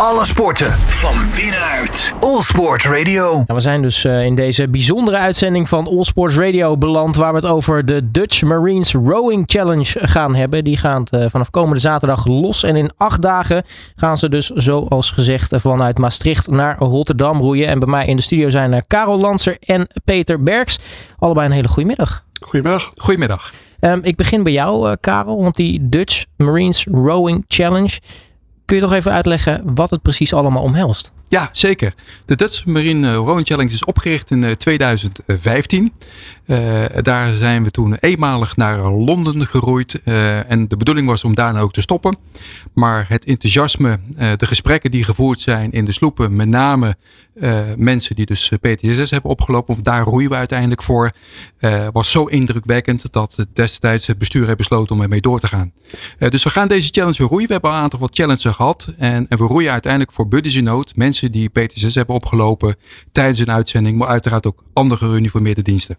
Alle sporten van binnenuit. All Sport Radio. Nou, we zijn dus uh, in deze bijzondere uitzending van All Sports Radio beland. Waar we het over de Dutch Marines Rowing Challenge gaan hebben. Die gaan uh, vanaf komende zaterdag los. En in acht dagen gaan ze dus, zoals gezegd, vanuit Maastricht naar Rotterdam roeien. En bij mij in de studio zijn uh, Karel Lanser en Peter Berks. Allebei een hele goede middag. Goedemiddag. Goedemiddag. Um, ik begin bij jou, uh, Karel. Want die Dutch Marines Rowing Challenge. Kun je toch even uitleggen wat het precies allemaal omhelst? Ja, zeker. De Dutch Marine Rowing Challenge is opgericht in 2015. Uh, daar zijn we toen eenmalig naar Londen geroeid. Uh, en de bedoeling was om daarna ook te stoppen. Maar het enthousiasme, uh, de gesprekken die gevoerd zijn in de sloepen, met name mensen die dus PTSS hebben opgelopen, of daar roeien we uiteindelijk voor, was zo indrukwekkend dat destijds het bestuur heeft besloten om ermee door te gaan. dus we gaan deze challenge roeien. We hebben een aantal wat challenges gehad. En, en we roeien uiteindelijk voor buddies in nood. Mensen die PTSS hebben opgelopen tijdens een uitzending, maar uiteraard ook andere geuniformeerde diensten.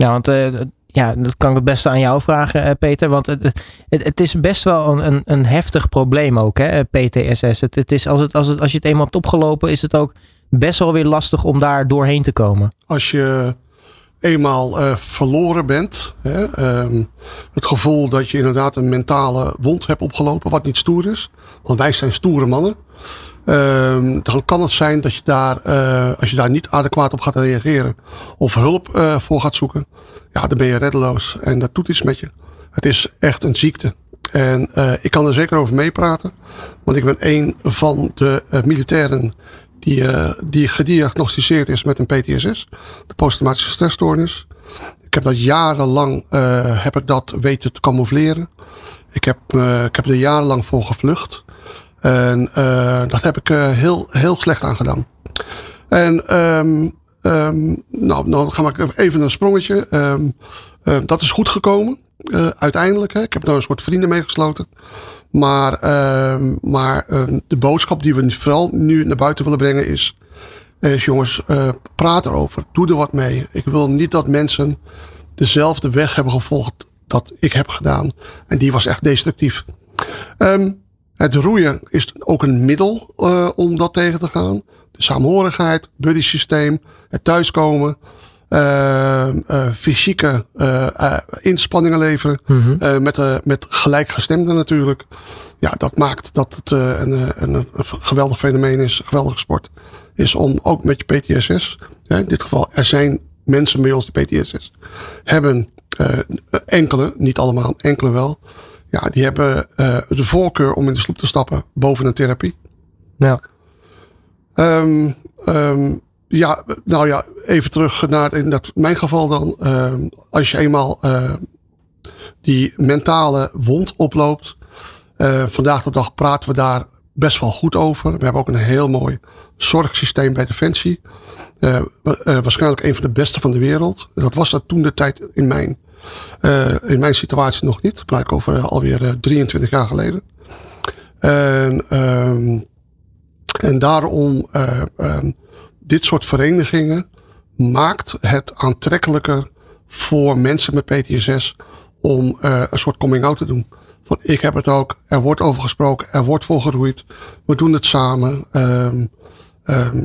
Ja, want uh, ja, dat kan ik het beste aan jou vragen, uh, Peter. Want het, het, het, is best wel een, een, een heftig probleem ook, hè, PTSS. Het, het is, als, het, als, het, als je het eenmaal hebt opgelopen, is het ook best wel weer lastig om daar doorheen te komen. Als je eenmaal verloren bent, hè, um, het gevoel dat je inderdaad een mentale wond hebt opgelopen, wat niet stoer is. Want wij zijn stoere mannen. Um, dan kan het zijn dat je daar, uh, als je daar niet adequaat op gaat reageren of hulp uh, voor gaat zoeken, ja, dan ben je reddeloos en dat doet iets met je. Het is echt een ziekte. En uh, ik kan er zeker over meepraten, want ik ben een van de militairen die, die gediagnosticeerd is met een PTSS, de posttraumatische stressstoornis. Ik heb dat jarenlang heb ik dat weten te camoufleren. Ik heb, ik heb er jarenlang voor gevlucht. En uh, dat heb ik uh, heel, heel slecht aan gedaan. En um, um, nou, dan ga ik even een sprongetje. Um, uh, dat is goed gekomen. Uh, uiteindelijk. Hè. Ik heb daar een soort vrienden meegesloten. Maar, maar de boodschap die we vooral nu naar buiten willen brengen is. is jongens, praat erover. Doe er wat mee. Ik wil niet dat mensen dezelfde weg hebben gevolgd dat ik heb gedaan. En die was echt destructief. Het roeien is ook een middel uh, om dat tegen te gaan. De saamhorigheid, buddy systeem, het thuiskomen, uh, uh, fysieke inspanningen leveren. Mm -hmm. met, met gelijkgestemden natuurlijk. Ja, dat maakt dat het een, een, een, geweldig fenomeen is, een geweldige sport. Is om ook met je PTSS, in dit geval er zijn mensen bij ons die PTSS hebben. enkele, niet allemaal, enkele wel ja, die hebben uh, de voorkeur om in de sloep te stappen boven een therapie. Ja. Um, um, ja, nou ja, even terug naar in dat, mijn geval dan. Um, als je eenmaal uh, die mentale wond oploopt. Uh, vandaag de dag praten we daar best wel goed over. We hebben ook een heel mooi zorgsysteem bij Defensie. Waarschijnlijk een van de beste van de wereld. Dat was dat toen de tijd in mijn uh, in mijn situatie nog niet. Blijkt over uh, alweer uh, eh, 23 jaar geleden. En, um, en daarom, um, dit soort verenigingen maakt het aantrekkelijker voor mensen met PTSS om een soort coming out te doen. Van ik heb het ook, er wordt over gesproken, er wordt voor geroeid, we doen het samen. Um,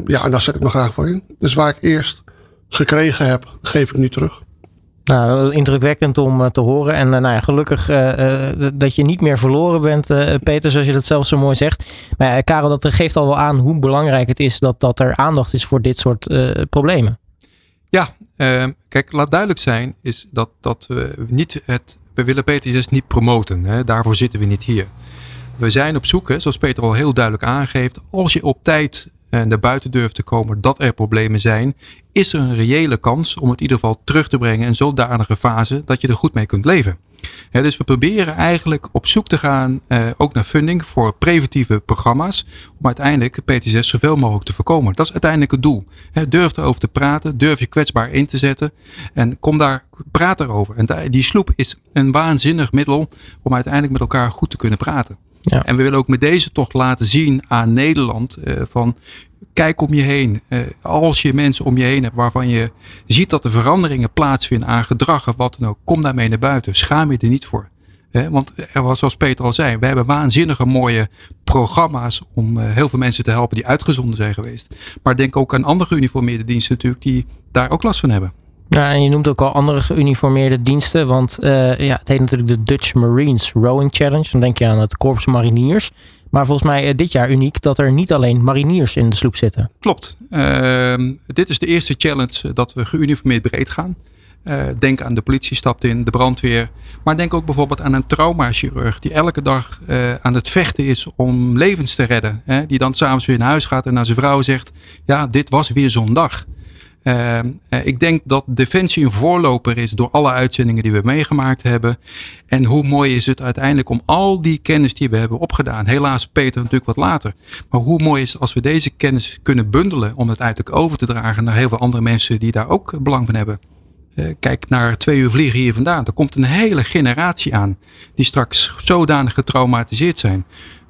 ja, en daar zet ik me graag voor in. Dus waar ik eerst gekregen heb, geef ik niet terug. Nou, indrukwekkend om uh, te horen. En uh, nou ja, gelukkig uh, dat je niet meer verloren bent, Peter, zoals je dat zelf zo mooi zegt. Maar Karel, dat geeft al wel aan hoe belangrijk het is dat, dat er aandacht is voor dit soort problemen. Ja, ehm, kijk, laat duidelijk zijn, is dat, dat we niet het. We willen PTSS niet promoten. Hè? Daarvoor zitten we niet hier. We zijn op zoek, zoals Peter al heel duidelijk aangeeft. Als je op tijd naar buiten durft te komen dat er problemen zijn, is er een reële kans om het in ieder geval terug te brengen in zodanige fase dat je er goed mee kunt leven. dus we proberen eigenlijk op zoek te gaan, eh, ook naar funding voor preventieve programma's, om uiteindelijk PTSS zoveel mogelijk te voorkomen. Dat is uiteindelijk het doel. durf erover te praten, durf je kwetsbaar in te zetten en kom daar, praat erover. En die sloep is een waanzinnig middel om uiteindelijk met elkaar goed te kunnen praten. En we willen ook met deze toch laten zien aan Nederland uh, van kijk om je heen. Uh, als je mensen om je heen hebt waarvan je ziet dat er veranderingen plaatsvinden aan gedrag of wat dan ook, kom daarmee naar buiten. Schaam je er niet voor. want er was, zoals Peter al zei, we hebben waanzinnige mooie programma's om heel veel mensen te helpen die uitgezonden zijn geweest. Maar denk ook aan andere geuniformeerde diensten natuurlijk die daar ook last van hebben. Ja, en je noemt ook al andere geuniformeerde diensten. Want ja, het heet natuurlijk de Dutch Marines Rowing Challenge. Dan denk je aan het Korps Mariniers. Maar volgens mij uh, dit jaar uniek dat er niet alleen mariniers in de sloep zitten. Klopt. Ehm, dit is de eerste challenge dat we geuniformeerd breed gaan. Denk aan de politie stapt in, de brandweer. Maar denk ook bijvoorbeeld aan een traumachirurg die elke dag aan het vechten is om levens te redden. Hè? Die dan s'avonds weer naar huis gaat en naar zijn vrouw zegt: Ja, dit was weer zo'n dag. Uh, ik denk dat Defensie een voorloper is door alle uitzendingen die we meegemaakt hebben. En hoe mooi is het uiteindelijk om al die kennis die we hebben opgedaan. Helaas Peter natuurlijk wat later. Maar hoe mooi is het als we deze kennis kunnen bundelen om het uiteindelijk over te dragen naar heel veel andere mensen die daar ook belang van hebben. Uh, kijk naar twee uur vliegen hier vandaan. Er komt een hele generatie aan die straks zodanig getraumatiseerd zijn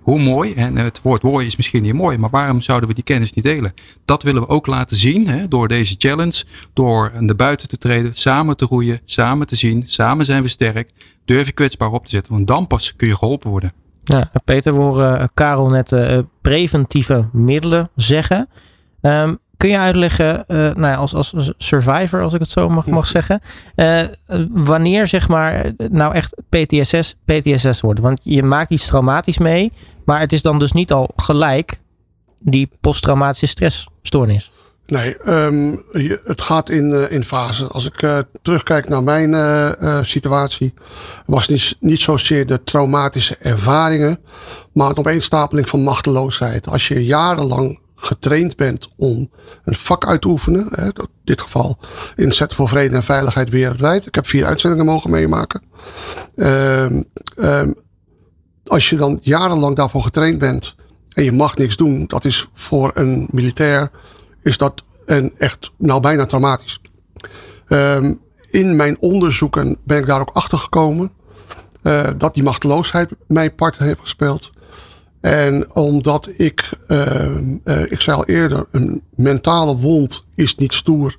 hoe mooi, en het woord mooi is misschien niet mooi, maar waarom zouden we die kennis niet delen? Dat willen we ook laten zien hè, door deze challenge, door naar buiten te treden, samen te groeien, samen te zien, samen zijn we sterk, durf je kwetsbaar op te zetten, want dan pas kun je geholpen worden. Ja, Peter, we horen eh, Karel net uh, preventieve middelen zeggen. Um, kun je uitleggen, uh, nou ja, als, als survivor, als ik het zo mag, mag zeggen, uh, wanneer zeg maar nou echt PTSS PTSS wordt? Want je maakt iets traumatisch mee, maar het is dan dus niet al gelijk die posttraumatische stressstoornis. Nee, um, je, het gaat in, uh, in fasen. Als ik uh, terugkijk naar mijn uh, situatie, was niet, niet zozeer de traumatische ervaringen, maar een opeenstapeling van machteloosheid. Als je jarenlang getraind bent om een vak uit te oefenen. Hè, in dit geval inzet voor vrede en veiligheid wereldwijd. Ik heb vier uitzendingen mogen meemaken. Um, um, als je dan jarenlang daarvoor getraind bent en je mag niks doen, dat is voor een militair is dat een echt nou bijna traumatisch. Um, in mijn onderzoeken ben ik daar ook achter gekomen uh, dat die machteloosheid mij part heeft gespeeld. En omdat ik, uh, uh, ik zei al eerder, een mentale wond is niet stoer.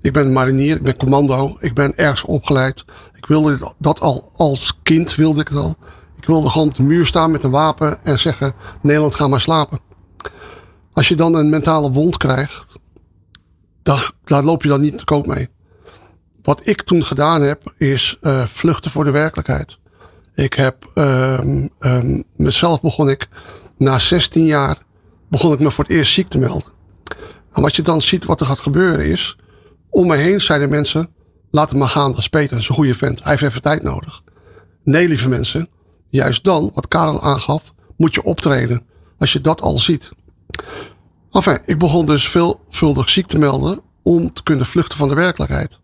Ik ben marinier, ik ben commando, ik ben ergens opgeleid. Ik wilde dat al als kind, wilde ik het al. Ik wilde gewoon op de muur staan met een wapen en zeggen, Nederland ga maar slapen. Als je dan een mentale wond krijgt, daar, loop je dan niet te koop mee. Wat ik toen gedaan heb, is uh, vluchten voor de werkelijkheid. Ik heb um, um, mezelf begon ik na 16 jaar begon ik me voor het eerst ziek te melden. En wat je dan ziet wat er gaat gebeuren is, om me heen zeiden mensen, laat hem maar gaan, dat is Peter, dat is een goede vent. Hij heeft even tijd nodig. Nee, lieve mensen, juist dan, wat Karel aangaf, moet je optreden. Als je dat al ziet. Enfin, ik begon dus veelvuldig ziek te melden om te kunnen vluchten van de werkelijkheid.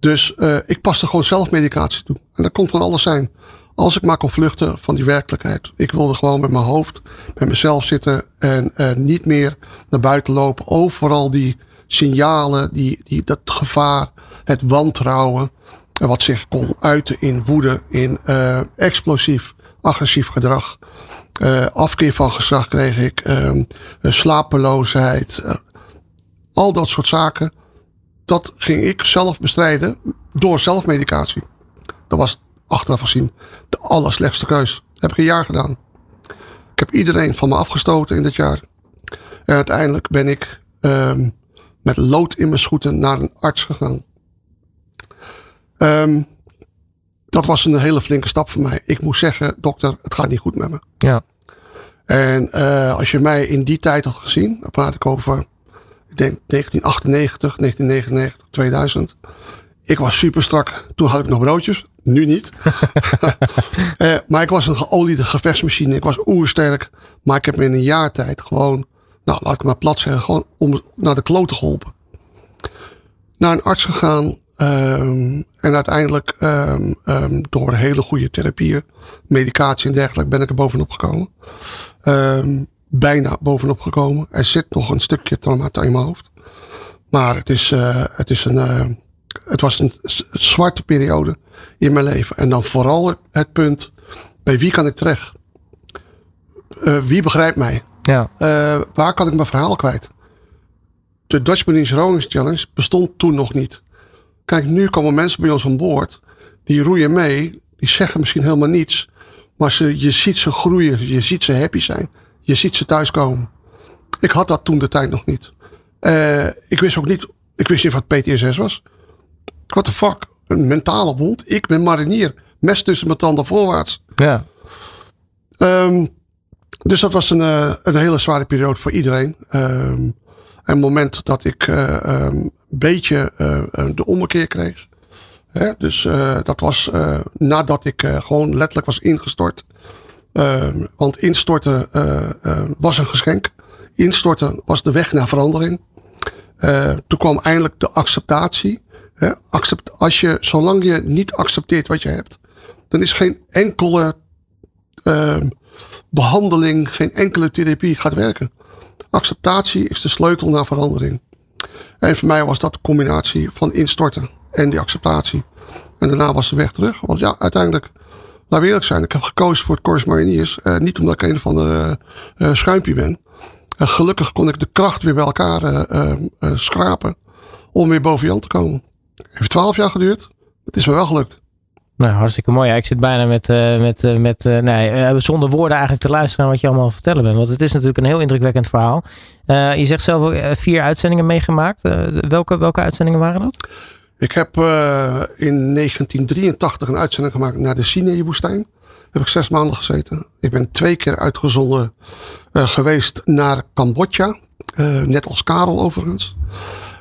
Dus uh, ik paste gewoon zelf medicatie toe. En dat kon van alles zijn. Als ik maar kon vluchten van die werkelijkheid. Ik wilde gewoon met mijn hoofd, met mezelf zitten en uh, niet meer naar buiten lopen. Overal die signalen, die, die, dat gevaar, het wantrouwen. Wat zich kon uiten in woede, in explosief, agressief gedrag. Afkeer van gezag kreeg ik, uh, slapeloosheid. al dat soort zaken. Dat ging ik zelf bestrijden door zelfmedicatie. Dat was achteraf gezien de allerslechtste keus. Dat heb ik een jaar gedaan. Ik heb iedereen van me afgestoten in dit jaar. En uiteindelijk ben ik um, met lood in mijn schoenen naar een arts gegaan. Um, dat was een hele flinke stap voor mij. Ik moest zeggen, dokter, het gaat niet goed met me. Ja. En uh, als je mij in die tijd had gezien, dan praat ik over, ik denk 1998, 1999, 2000. Ik was super strak. Toen had ik nog broodjes. Nu niet. uh, maar ik was een geoliede gevechtsmachine. Ik was oersterk. Maar ik heb me in een jaar tijd gewoon, nou laat ik maar plat zeggen, gewoon om, naar de kloten geholpen. Naar een arts gegaan. Um, en uiteindelijk um, um, door hele goede therapieën, medicatie en dergelijke ben ik er bovenop gekomen. Bijna bovenop gekomen. Er zit nog een stukje traumata in mijn hoofd. Maar het is, uh, het is een, uh, het was een zwarte periode in mijn leven. En dan vooral het punt, bij wie kan ik terecht? Uh, wie begrijpt mij? Ja. Waar kan ik mijn verhaal kwijt? De Dutch Marines Rowing Challenge bestond toen nog niet. Kijk, nu komen mensen bij ons aan boord. Die roeien mee. die zeggen misschien helemaal niets. Maar ze, je ziet ze groeien, je ziet ze happy zijn. Je ziet ze thuiskomen. Ik had dat toen de tijd nog niet. Uh, ik wist ook niet, ik wist niet wat PTSS was. What the fuck? Een mentale wond. Ik ben marinier. Mes tussen mijn tanden voorwaarts. Ja. Um, dus dat was een, uh, een hele zware periode voor iedereen. Um, een moment dat ik uh, um, beetje de ommekeer kreeg. Hè? Dus dat was nadat ik gewoon letterlijk was ingestort. Want instorten was een geschenk. Instorten was de weg naar verandering. toen kwam eindelijk de acceptatie. Hè? Accept, als je, zolang je niet accepteert wat je hebt, dan is geen enkele uh, behandeling, geen enkele therapie gaat werken. Acceptatie is de sleutel naar verandering. En voor mij was dat de combinatie van instorten en die acceptatie. En daarna was de weg terug. Want ja, uiteindelijk, laat eerlijk zijn, ik heb gekozen voor het Corps Mariniers. Uh, niet omdat ik een van de uh, schuimpje ben. Gelukkig kon ik de kracht weer bij elkaar schrapen om weer boven Jan te komen. Heeft twaalf jaar geduurd. Het is me wel gelukt. Nou, hartstikke mooi. Ik zit bijna met, met, met nee, zonder woorden eigenlijk te luisteren naar wat je allemaal vertellen bent. Want het is natuurlijk een heel indrukwekkend verhaal. je zegt zelf vier uitzendingen meegemaakt. welke, welke uitzendingen waren dat? Ik heb in 1983 een uitzending gemaakt naar de Sinai-woestijn. Heb ik zes maanden gezeten. Ik ben twee keer uitgezonden geweest naar Cambodja. net als Karel overigens.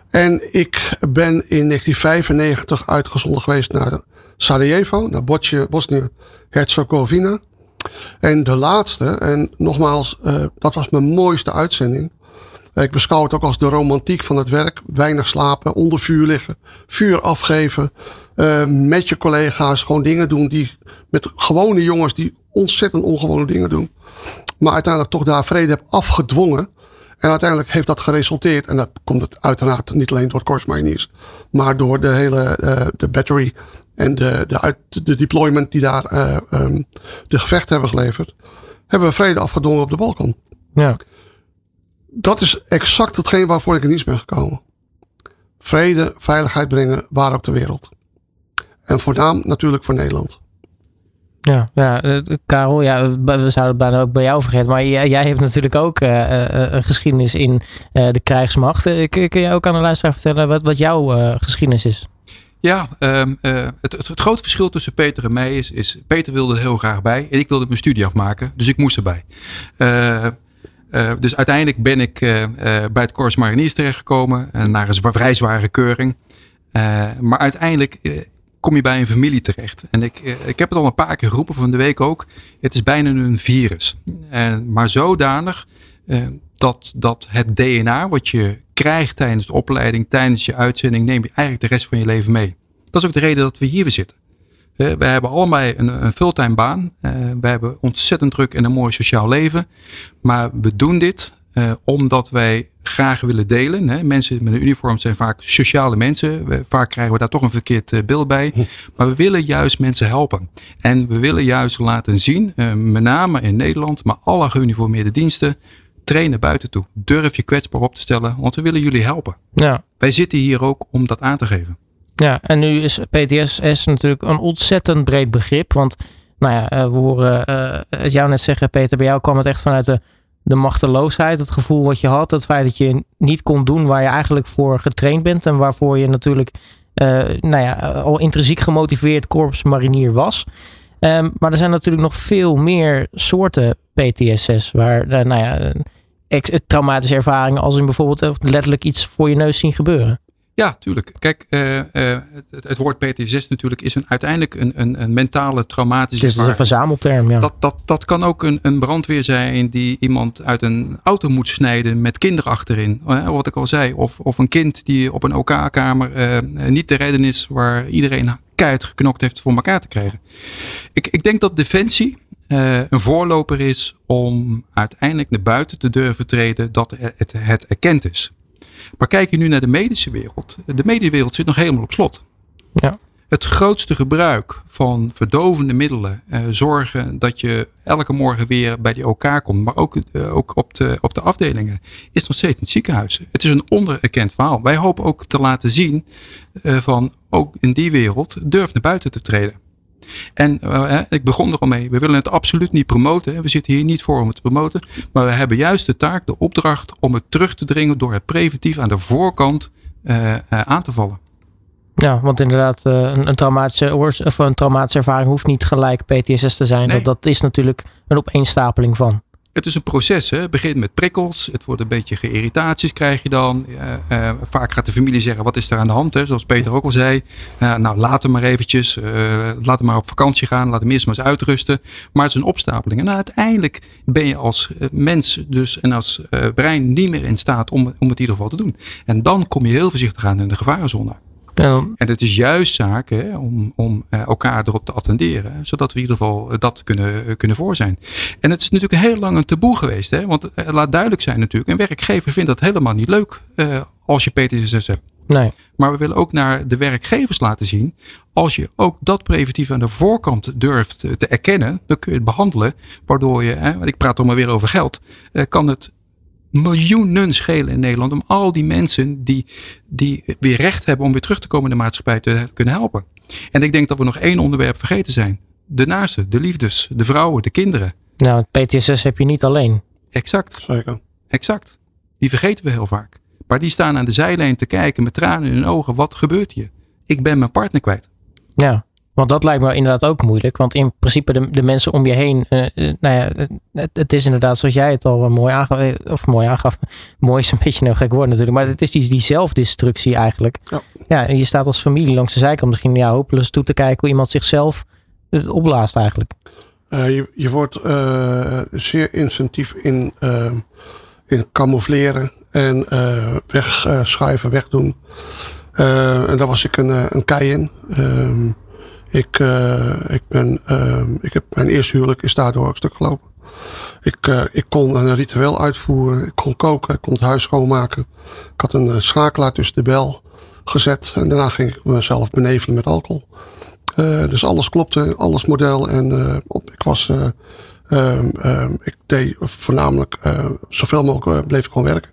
En ik ben in 1995 uitgezonden geweest naar Sarajevo, naar Bosnië-Herzegovina. En de laatste, en nogmaals, dat was mijn mooiste uitzending. Ik beschouw het ook als de romantiek van het werk. Weinig slapen, onder vuur liggen, vuur afgeven. Uh, met je collega's gewoon dingen doen die met gewone jongens die ontzettend ongewone dingen doen. Maar uiteindelijk toch daar vrede heb afgedwongen. En uiteindelijk heeft dat geresulteerd, en dat komt het uiteraard niet alleen door Corps Mariniers, maar door de hele uh, de battery en de, de, de deployment die daar uh, um, de gevechten hebben geleverd, hebben we vrede afgedwongen op de Balkan. Ja. Dat is exact hetgeen waarvoor ik in dienst ben gekomen. Vrede, veiligheid brengen waar op de wereld. En voornaam natuurlijk voor Nederland. Ja, ja uh, Karel, ja, we zouden het bijna ook bij jou vergeten. Maar jij, jij hebt natuurlijk ook uh, uh, een geschiedenis in de krijgsmacht. kun, kun je ook aan de luisteraar vertellen wat, wat jouw geschiedenis is? Ja, um, het, het, het, grote verschil tussen Peter en mij is, is... Peter wilde er heel graag bij en ik wilde mijn studie afmaken. Dus ik moest erbij. Dus uiteindelijk ben ik bij het Corps Mariniers terechtgekomen. naar een vrij zware keuring. maar uiteindelijk kom je bij een familie terecht. En ik, eh, ik heb het al een paar keer geroepen van de week ook. Het is bijna een virus. En, maar zodanig eh, dat, dat het DNA wat je krijgt tijdens de opleiding, tijdens je uitzending, neem je eigenlijk de rest van je leven mee. Dat is ook de reden dat we hier weer zitten. Uh, wij hebben allemaal een, een fulltime baan. Uh, wij hebben ontzettend druk en een mooi sociaal leven. Maar we doen dit uh, omdat wij graag willen delen. Hè. Mensen met een uniform zijn vaak sociale mensen. We, vaak krijgen we daar toch een verkeerd uh, beeld bij. Maar we willen juist mensen helpen. En we willen juist laten zien, met name in Nederland, maar alle geuniformeerde diensten, trainen buiten toe. Durf je kwetsbaar op te stellen, want we willen jullie helpen. Ja. Wij zitten hier ook om dat aan te geven. Ja, en nu is PTSS natuurlijk een ontzettend breed begrip. Want nou ja, we horen het jou net zeggen, Peter, bij jou kwam het echt vanuit de de machteloosheid, het gevoel wat je had, het feit dat je niet kon doen waar je eigenlijk voor getraind bent en waarvoor je natuurlijk uh, nou ja, al intrinsiek gemotiveerd korpsmarinier was. Um, maar er zijn natuurlijk nog veel meer soorten PTSS, waar nou ja, traumatische ervaringen als in bijvoorbeeld letterlijk iets voor je neus zien gebeuren. Ja, tuurlijk. Kijk, uh, uh, het, het, woord PTSS natuurlijk is een, uiteindelijk een, een, een mentale traumatische Het is een verzamelterm, ja. Dat, dat, dat kan ook een, een brandweer zijn die iemand uit een auto moet snijden met kinderen achterin. Wat ik al zei. Of, of een kind die op een OK-kamer niet te redden is waar iedereen keihard geknokt heeft voor elkaar te krijgen. Ik, ik denk dat Defensie een voorloper is om uiteindelijk naar buiten te durven treden dat het, het erkend is. Maar kijk je nu naar de medische wereld. De medische wereld zit nog helemaal op slot. Ja. Het grootste gebruik van verdovende middelen eh, zorgen dat je elke morgen weer bij die OK komt, maar ook, eh, ook op, de, op de afdelingen, is nog steeds in het ziekenhuis. Het is een ondererkend verhaal. Wij hopen ook te laten zien eh, van ook in die wereld durf naar buiten te treden. En uh, ik begon er al mee. We willen het absoluut niet promoten. We zitten hier niet voor om het te promoten. Maar we hebben juist de taak, de opdracht om het terug te dringen door het preventief aan de voorkant uh, aan te vallen. Ja, want inderdaad, een, een, traumatische, of een traumatische ervaring hoeft niet gelijk PTSS te zijn. Nee. Dat, dat is natuurlijk een opeenstapeling van. Het is een proces. Hè. Het begint met prikkels. Het wordt een beetje geïrritaties krijg je dan. Uh, vaak gaat de familie zeggen, wat is er aan de hand? Hè? Zoals Peter ook al zei. Uh, nou, laat hem maar eventjes. laat hem maar op vakantie gaan. Laat hem eerst maar eens uitrusten. Maar het is een opstapeling. En nou, uiteindelijk ben je als mens dus en als brein niet meer in staat om, om het in ieder geval te doen. En dan kom je heel voorzichtig aan in de gevarenzone. En het is juist zaak hè, om, om eh, elkaar erop te attenderen, zodat we in ieder geval eh, dat kunnen, eh, kunnen voor zijn. En het is natuurlijk heel lang een taboe geweest, hè, want het laat duidelijk zijn natuurlijk, een werkgever vindt dat helemaal niet leuk als je PTSS hebt. Nee. Maar we willen ook naar de werkgevers laten zien. Als je ook dat preventief aan de voorkant durft te erkennen, dan kun je het behandelen. Waardoor je, hè, ik praat toch maar weer over geld, kan het miljoenen schelen in Nederland om al die mensen die, die weer recht hebben om weer terug te komen in de maatschappij te kunnen helpen. En ik denk dat we nog één onderwerp vergeten zijn. De naasten, de liefdes, de vrouwen, de kinderen. Nou, PTSS heb je niet alleen. Exact. Zeker. Exact. Die vergeten we heel vaak. Maar die staan aan de zijlijn te kijken met tranen in hun ogen. Wat gebeurt hier? Ik ben mijn partner kwijt. Ja. Want dat lijkt me inderdaad ook moeilijk. Want in principe de, de mensen om je heen. Uh, nou ja, het, het, is inderdaad zoals jij het al mooi aangaf. Eh, of mooi aangaf. Mooi is een beetje een gek woord natuurlijk. Maar het is die, die zelfdestructie eigenlijk. Ja. ja. En je staat als familie langs de zijkant misschien ja, hopeloos toe te kijken hoe iemand zichzelf opblaast eigenlijk. Uh, je, je wordt uh, zeer incentief in, in camoufleren en wegschuiven, wegdoen. en daar was ik een, een kei in. Ehm, ik, uh, ik, ben, uh, ik heb mijn eerste huwelijk is daardoor ook stuk gelopen. Ik, uh, ik kon een ritueel uitvoeren. Ik kon koken. Ik kon het huis schoonmaken. Ik had een schakelaar tussen de bel gezet. En daarna ging ik mezelf benevelen met alcohol. dus alles klopte. Alles model. En op, ik was... Um, um, ik deed voornamelijk zoveel mogelijk bleef ik gewoon werken.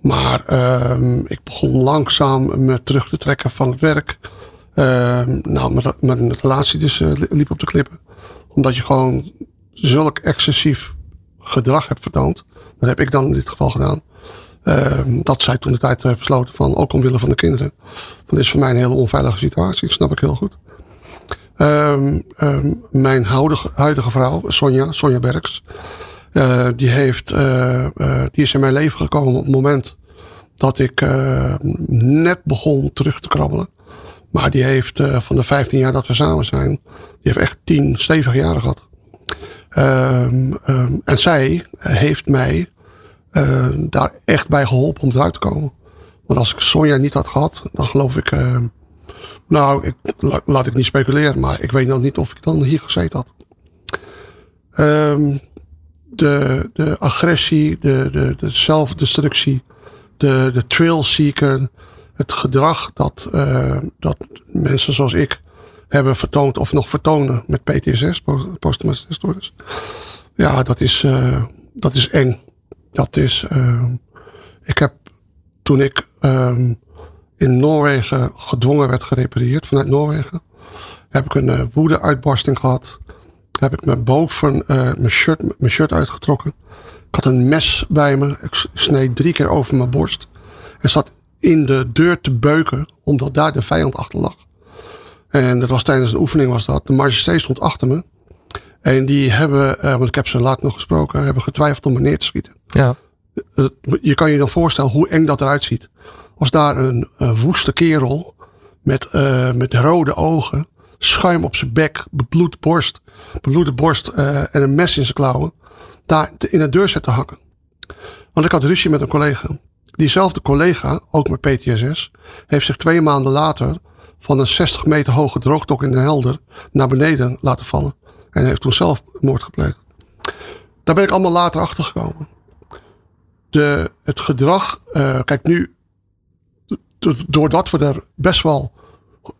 Maar um, ik begon langzaam me terug te trekken van het werk. Uh, nou, met, een relatie dus uh, liep op de klippen. Omdat je gewoon zulk excessief gedrag hebt vertoond. Dat heb ik dan in dit geval gedaan. Uh, dat zij toen de tijd besloten van, ook omwille van de kinderen. Dat is voor mij een hele onveilige situatie. Dat snap ik heel goed. Um, mijn huidige, huidige vrouw, Sonja, Sonja Berks. Uh, die, heeft, uh, die is in mijn leven gekomen op het moment dat ik net begon terug te krabbelen. Maar die heeft uh, van de 15 jaar dat we samen zijn, die heeft echt 10 stevige jaren gehad. Um, um, en zij heeft mij uh, daar echt bij geholpen om eruit te komen. Want als ik Sonja niet had gehad, dan geloof ik. Uh, nou, ik, la, laat ik niet speculeren, maar ik weet nog niet of ik dan hier gezeten had. De, de agressie, de, de, de zelfdestructie, de, de trail seeker, het gedrag dat, uh, dat mensen zoals ik hebben vertoond of nog vertonen met PTSS, posttraumatische stoornis. Ja, dat is, uh, dat is eng. Dat is, uh, ik heb toen ik um, in Noorwegen gedwongen werd gerepareerd vanuit Noorwegen, heb ik een woede-uitbarsting gehad. Heb ik mijn boven mijn, shirt, mijn shirt uitgetrokken. Ik had een mes bij me. Ik sneed drie keer over mijn borst. En zat in de deur te beuken, omdat daar de vijand achter lag. En dat was tijdens een oefening was dat. De Majesté stond achter me. En die hebben, uh, want ik heb ze laat nog gesproken, hebben getwijfeld om me neer te schieten. Ja. Je kan je dan voorstellen hoe eng dat eruit ziet. Als daar een, een woeste kerel met, uh, met rode ogen, schuim op zijn bek, bebloed borst, bebloede borst uh, en een mes in zijn klauwen, daar in de deur zit te hakken. Want ik had ruzie met een collega. Diezelfde collega, ook met PTSS, heeft zich twee maanden later van een 60 meter hoge droogdok in Den Helder naar beneden laten vallen. En heeft toen zelf moord gepleegd. Daar ben ik allemaal later achter gekomen. De, het gedrag, uh, kijk nu, doordat we er best wel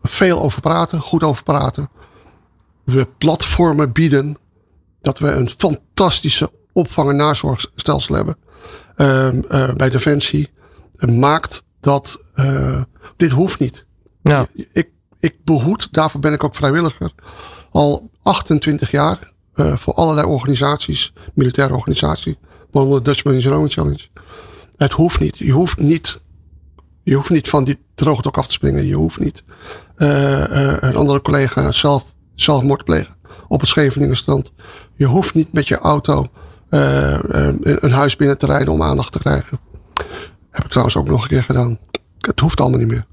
veel over praten, goed over praten, we platformen bieden, dat we een fantastische opvang- en nazorgstelsel hebben bij Defensie maakt dat uh, dit hoeft niet. Ja. Ik, ik behoed, daarvoor ben ik ook vrijwilliger, al 28 jaar uh, voor allerlei organisaties, militaire organisaties, waaronder de Dutch Marine Rowing Challenge. Het hoeft niet. Je hoeft niet, je hoeft niet van die droogdok af te springen. Je hoeft niet uh, uh, een andere collega zelf, zelfmoord te plegen op het Scheveningenstrand. Je hoeft niet met je auto een huis binnen te rijden om aandacht te krijgen. Heb ik trouwens ook nog een keer gedaan. Het hoeft allemaal niet meer.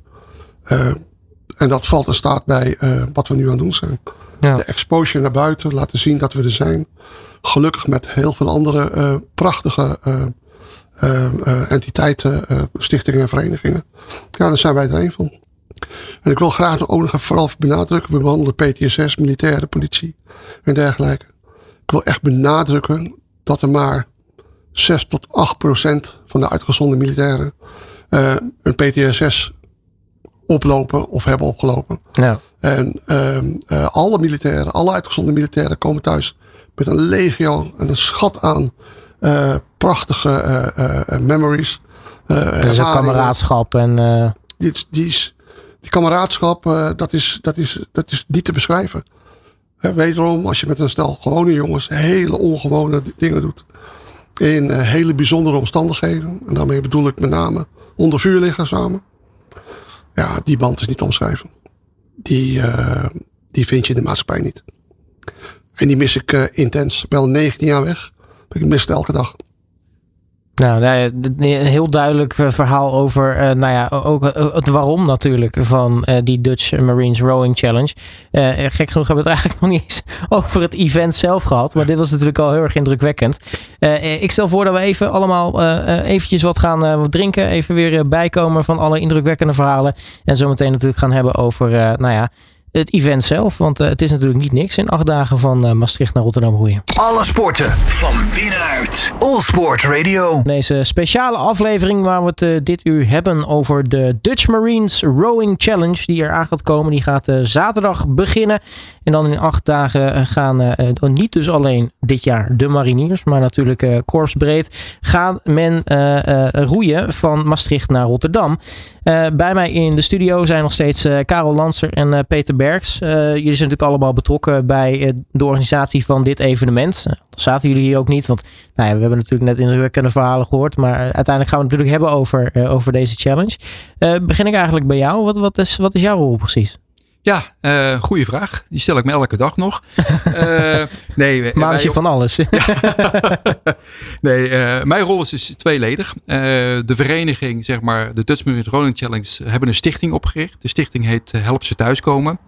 en dat valt in staat bij wat we nu aan het doen zijn. Ja. De exposure naar buiten, laten zien dat we er zijn. Gelukkig met heel veel andere uh, prachtige uh, uh, entiteiten, stichtingen en verenigingen. Ja, daar zijn wij er een van. En ik wil graag ook nog vooral benadrukken. We behandelen PTSS, militaire politie en dergelijke. Ik wil echt benadrukken dat er maar 6 tot 8 procent van de uitgezonden militairen een PTSS oplopen of hebben opgelopen. Ja. En uh, alle militairen, alle uitgezonden militairen komen thuis met een legio en een schat aan uh, prachtige uh, memories. dus een kameraadschap en... Die, die, is, die kameraadschap, dat, is, dat, is, dat is niet te beschrijven. Wederom, als je met een stel gewone jongens hele ongewone dingen doet. In hele bijzondere omstandigheden. En daarmee bedoel ik met name onder vuur liggen samen. Ja, die band is niet omschrijven. Die, uh, die vind je in de maatschappij niet. En die mis ik uh, intens. Wel 19 jaar weg. Ik mis het elke dag. Nou, een heel duidelijk eh, verhaal over, uh, nou ja, ook het waarom natuurlijk van die Dutch Marines Rowing Challenge. Uh, gek genoeg hebben we het eigenlijk nog niet eens over het event zelf gehad, maar dit was natuurlijk al heel erg indrukwekkend. ik stel voor dat we even allemaal eventjes wat gaan drinken, even weer bijkomen van alle indrukwekkende verhalen en zometeen natuurlijk gaan hebben over, nou ja, het event zelf. Want uh, het is natuurlijk niet niks in acht dagen van uh, Maastricht naar Rotterdam roeien. Alle sporten van binnenuit. All Sport Radio. Deze speciale aflevering waar we het uh, dit uur hebben over de Dutch Marines Rowing Challenge. Die er aan gaat komen. Die gaat zaterdag beginnen. En dan in acht dagen gaan niet dus alleen dit jaar de mariniers. Maar natuurlijk korpsbreed gaan men roeien van Maastricht naar Rotterdam. Bij mij in de studio zijn nog steeds Karel Lanser en Peter Berg. Bergs. Uh, jullie zijn natuurlijk allemaal betrokken bij uh, de organisatie van dit evenement. Uh, zaten jullie hier ook niet, want nou ja, we hebben natuurlijk net indrukwekkende verhalen gehoord. Maar uiteindelijk gaan we het natuurlijk hebben over, over deze challenge. begin ik eigenlijk bij jou. Wat, wat, is, wat is jouw rol precies? Ja, uh, goede vraag. Die stel ik me elke dag nog. uh, nee, maar je van alles. nee, uh, mijn rol is dus tweeledig. de vereniging, zeg maar, de Dutch Marine Rolling Challenge, hebben een stichting opgericht. De stichting heet Help ze thuiskomen.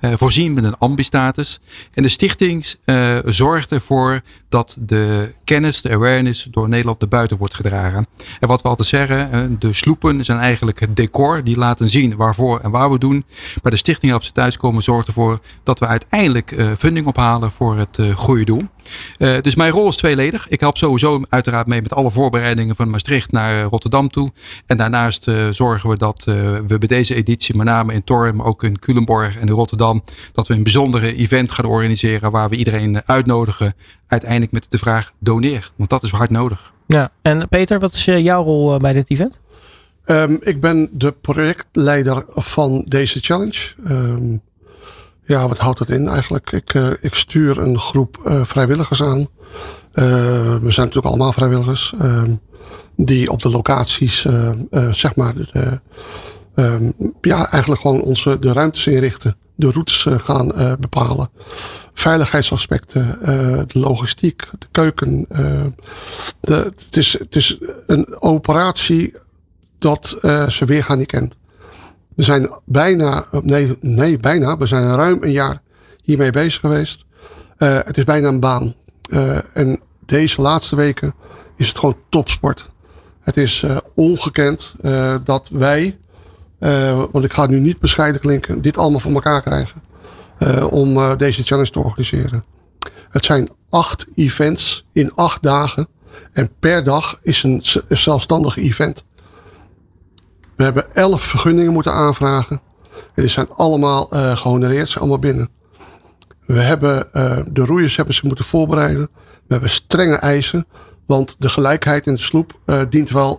Voorzien met een ambistatus. En de stichting zorgt ervoor dat de kennis, de awareness door Nederland naar buiten wordt gedragen. En wat we altijd zeggen, de sloepen zijn eigenlijk het decor. Die laten zien waarvoor en waar we doen. Maar de stichting Help ze thuiskomen zorgt ervoor dat we uiteindelijk uh, funding ophalen voor het goede doel. Dus mijn rol is tweeledig. Ik help sowieso uiteraard mee met alle voorbereidingen van Maastricht naar Rotterdam toe. En daarnaast zorgen we dat we bij deze editie, met name in Torm, ook in Culemborg en in Rotterdam, dat we een bijzondere event gaan organiseren waar we iedereen uitnodigen. Uiteindelijk met de vraag doneer, want dat is hard nodig. Ja, en Peter, wat is jouw rol bij dit event? Um, ik ben de projectleider van deze challenge. Um, ja, wat houdt dat in eigenlijk? Ik, uh, ik stuur een groep uh, vrijwilligers aan. Uh, we zijn natuurlijk allemaal vrijwilligers. Ehm, die op de locaties, zeg maar, de, um, ja, eigenlijk gewoon onze, de ruimtes inrichten. De routes gaan bepalen. Veiligheidsaspecten, de logistiek, de keuken. De, het, is, het is een operatie dat ze weer gaan niet kent. We zijn bijna, nee, nee, bijna, we zijn ruim een jaar hiermee bezig geweest. Het is bijna een baan. Uh, en deze laatste weken is het gewoon topsport. Het is ongekend dat wij, want ik ga nu niet bescheiden klinken, dit allemaal voor elkaar krijgen. om deze challenge te organiseren. Het zijn acht events in acht dagen. En per dag is een zelfstandig event. We hebben elf vergunningen moeten aanvragen. En die zijn allemaal uh, gehonoreerd, zijn allemaal binnen. We hebben, de roeiers hebben zich moeten voorbereiden. We hebben strenge eisen. Want de gelijkheid in de sloep dient wel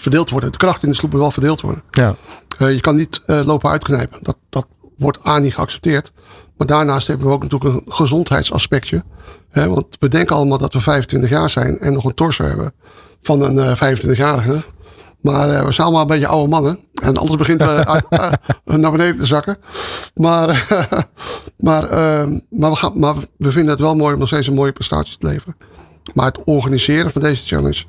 verdeeld worden. De kracht in de sloep moet wel verdeeld worden. Ja. je kan niet lopen uitknijpen. Dat, dat wordt A niet geaccepteerd. Maar daarnaast hebben we ook natuurlijk een gezondheidsaspectje. Hè, want we denken allemaal dat we 25 jaar zijn en nog een torso hebben van een uh, 25-jarige. Maar uh, we zijn allemaal een beetje oude mannen. En alles begint uit, naar beneden te zakken. Maar, maar, ehm, maar, we gaan, maar we vinden het wel mooi om nog steeds een mooie prestatie te leveren. Maar het organiseren van deze challenge.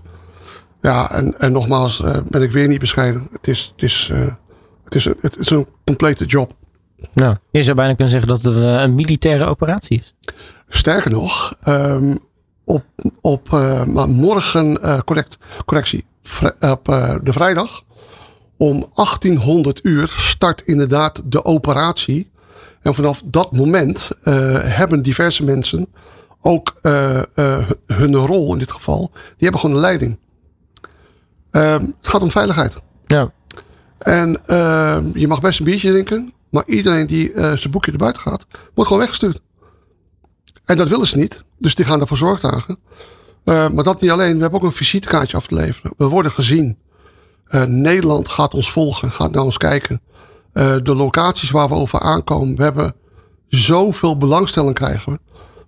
Ja, en, en nogmaals ben ik weer niet bescheiden. Het is, het is, het is, het is een complete job. Nou, je zou bijna kunnen zeggen dat het een militaire operatie is. Sterker nog, um, op, op uh, morgen, uh, correct, correctie, op uh, de vrijdag om 1800 uur start inderdaad de operatie. En vanaf dat moment hebben diverse mensen ook hun rol in dit geval. Die hebben gewoon de leiding. Ehm, het gaat om veiligheid. Ja. En ehm, je mag best een biertje drinken. Maar iedereen die zijn boekje erbuiten gaat, wordt gewoon weggestuurd. En dat willen ze niet. Dus die gaan ervoor zorg dragen. Uh, maar dat niet alleen. We hebben ook een visitekaartje af te leveren. We worden gezien. Uh, Nederland gaat ons volgen. Gaat naar ons kijken. Uh, de locaties waar we over aankomen. We hebben zoveel belangstelling krijgen we.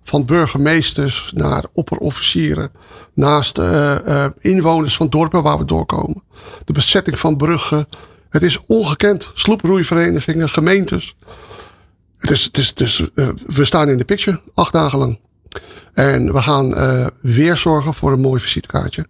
Van burgemeesters naar opperofficieren. Naast inwoners van dorpen waar we doorkomen. De bezetting van bruggen. Het is ongekend. Sloeproeiverenigingen, gemeentes. Het is, het is, het is, uh, we staan in de picture, acht dagen lang. En we gaan weer zorgen voor een mooi visitekaartje.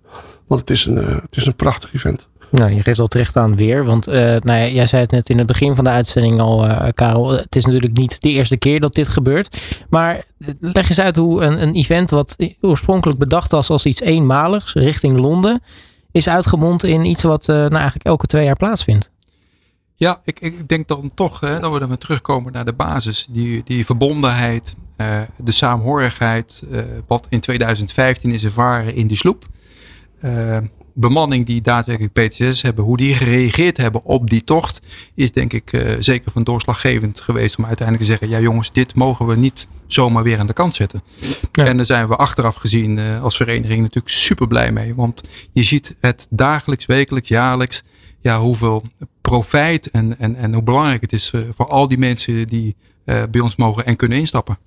Want het is een, het is een prachtig event. Nou, je geeft al terecht aan weer. Want nou ja, jij zei het net in het begin van de uitzending al, Karel. Het is natuurlijk niet de eerste keer dat dit gebeurt. Maar leg eens uit hoe een, een event wat oorspronkelijk bedacht was als iets eenmaligs richting Londen. Is uitgemond in iets wat nou eigenlijk elke twee jaar plaatsvindt. Ja, ik, ik denk dan toch hè, dat we terugkomen naar de basis. Die, die verbondenheid, de saamhorigheid. Wat in 2015 is ervaren in die sloep. Bemanning die daadwerkelijk PTS hebben, hoe die gereageerd hebben op die tocht, is denk ik zeker van doorslaggevend geweest om uiteindelijk te zeggen, ja jongens, dit mogen we niet zomaar weer aan de kant zetten. Ja. En daar zijn we achteraf gezien als vereniging natuurlijk super blij mee. Want je ziet het dagelijks, wekelijks, jaarlijks ja, hoeveel profijt en, en, en hoe belangrijk het is eh, voor al die mensen die bij ons mogen en kunnen instappen.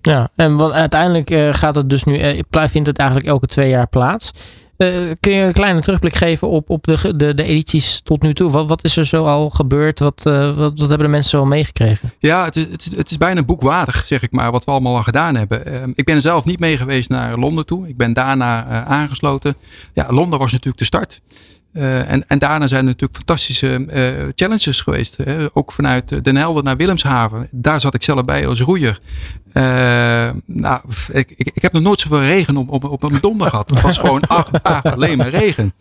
Ja, en wat, uiteindelijk gaat het dus nu, vindt het eigenlijk elke twee jaar plaats. Kun je een kleine terugblik geven op, op de, de, de edities tot nu toe? Wat, is er zo al gebeurd? Wat, wat, wat hebben de mensen zo meegekregen? Ja, het is, het, is bijna boekwaardig, zeg ik maar, wat we allemaal al gedaan hebben. Ehm, ik ben zelf niet mee geweest naar Londen toe. Ik ben daarna aangesloten. Ja, Londen was natuurlijk de start. Uh, en, en daarna zijn er natuurlijk fantastische uh, challenges geweest. Hè? Ook vanuit Den Helder naar Willemshaven. Daar zat ik zelf bij als roeier. Uh, nou, ik, ik, ik, heb nog nooit zoveel regen op, op, op een donder gehad. Het was gewoon acht dagen alleen maar regen.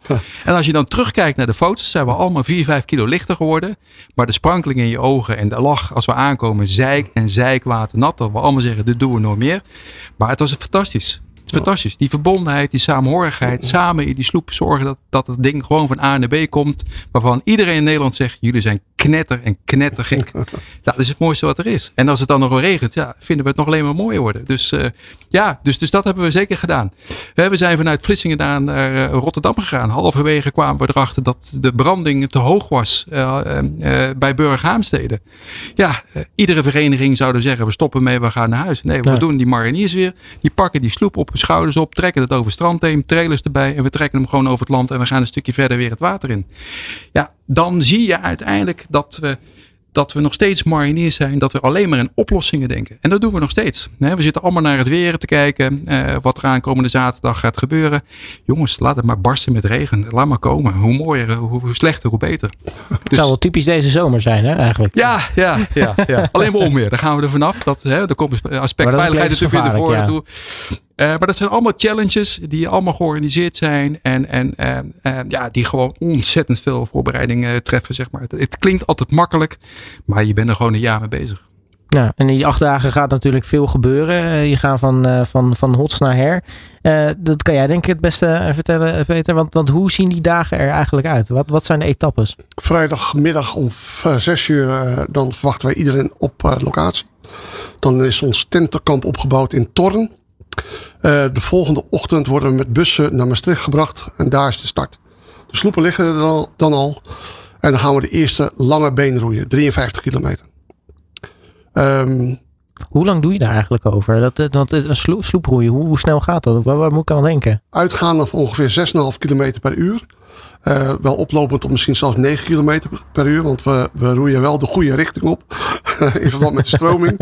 En als je dan terugkijkt naar de foto's, zijn we allemaal 4, 5 kilo lichter geworden. Maar de sprankeling in je ogen en de lach als we aankomen, zeik en zeikwater nat. Dat we allemaal zeggen, dit doen we nooit meer. Maar het was fantastisch fantastisch. Die verbondenheid, die samenhorigheid. Samen in die sloep zorgen dat, dat het ding gewoon van A naar B komt. Waarvan iedereen in Nederland zegt, jullie zijn knetter en knettergek. dat is het mooiste wat er is. En als het dan nog regent, ja, vinden we het nog alleen maar mooier worden. Dus uh, ja, dus, dus dat hebben we zeker gedaan. We zijn vanuit Vlissingen naar uh, Rotterdam gegaan. Halverwege kwamen we erachter dat de branding te hoog was uh, bij Burghaamstede. Ja, iedere vereniging zou zeggen, we stoppen mee, we gaan naar huis. Nee, we ja. doen die mariniers weer. Die pakken die sloep op, schouders op, trekken het over het strand heen, trailers erbij. En we trekken hem gewoon over het land en we gaan een stukje verder weer het water in. Ja, dan zie je uiteindelijk dat we, dat we nog steeds mariniers zijn. Dat we alleen maar in oplossingen denken. En dat doen we nog steeds. We zitten allemaal naar het weer te kijken. Uh, wat er aankomende zaterdag gaat gebeuren. Jongens, laat het maar barsten met regen. Laat maar komen. Hoe mooier, hoe, slechter, hoe beter. Het zou wel typisch deze zomer zijn, hè, eigenlijk. Ja, ja, ja. ja. alleen maar onweer. Daar gaan we er vanaf. Dat, hè, er komt aspect veiligheid natuurlijk weer naar voren toe. Uh, maar dat zijn allemaal challenges die allemaal georganiseerd zijn. En, en uh, uh, ja, die gewoon ontzettend veel voorbereidingen treffen. Zeg maar. Het, het, klinkt altijd makkelijk, maar je bent er gewoon een jaar mee bezig. Ja, en in die acht dagen gaat natuurlijk veel gebeuren. Je gaat van, van, van hots naar her. dat kan jij denk ik het beste vertellen, Peter. Want, want hoe zien die dagen er eigenlijk uit? Wat, wat zijn de etappes? Vrijdagmiddag om zes uur dan verwachten wij iedereen op locatie. Dan is ons tentenkamp opgebouwd in Torn. Uh, de volgende ochtend worden we met bussen naar Maastricht gebracht. En daar is de start. De sloepen liggen er al, dan al. En dan gaan we de eerste lange been roeien. 53 kilometer. Ehm, Hoe lang doe je daar eigenlijk over? Dat, dat, een sloep, sloeproeien, hoe, hoe snel gaat dat? Waar, waar moet ik aan denken? uitgaande van ongeveer 6,5 kilometer per uur. Eh, wel oplopend tot misschien zelfs 9 kilometer per uur. Want we, we roeien wel de goede richting op. in verband met de stroming.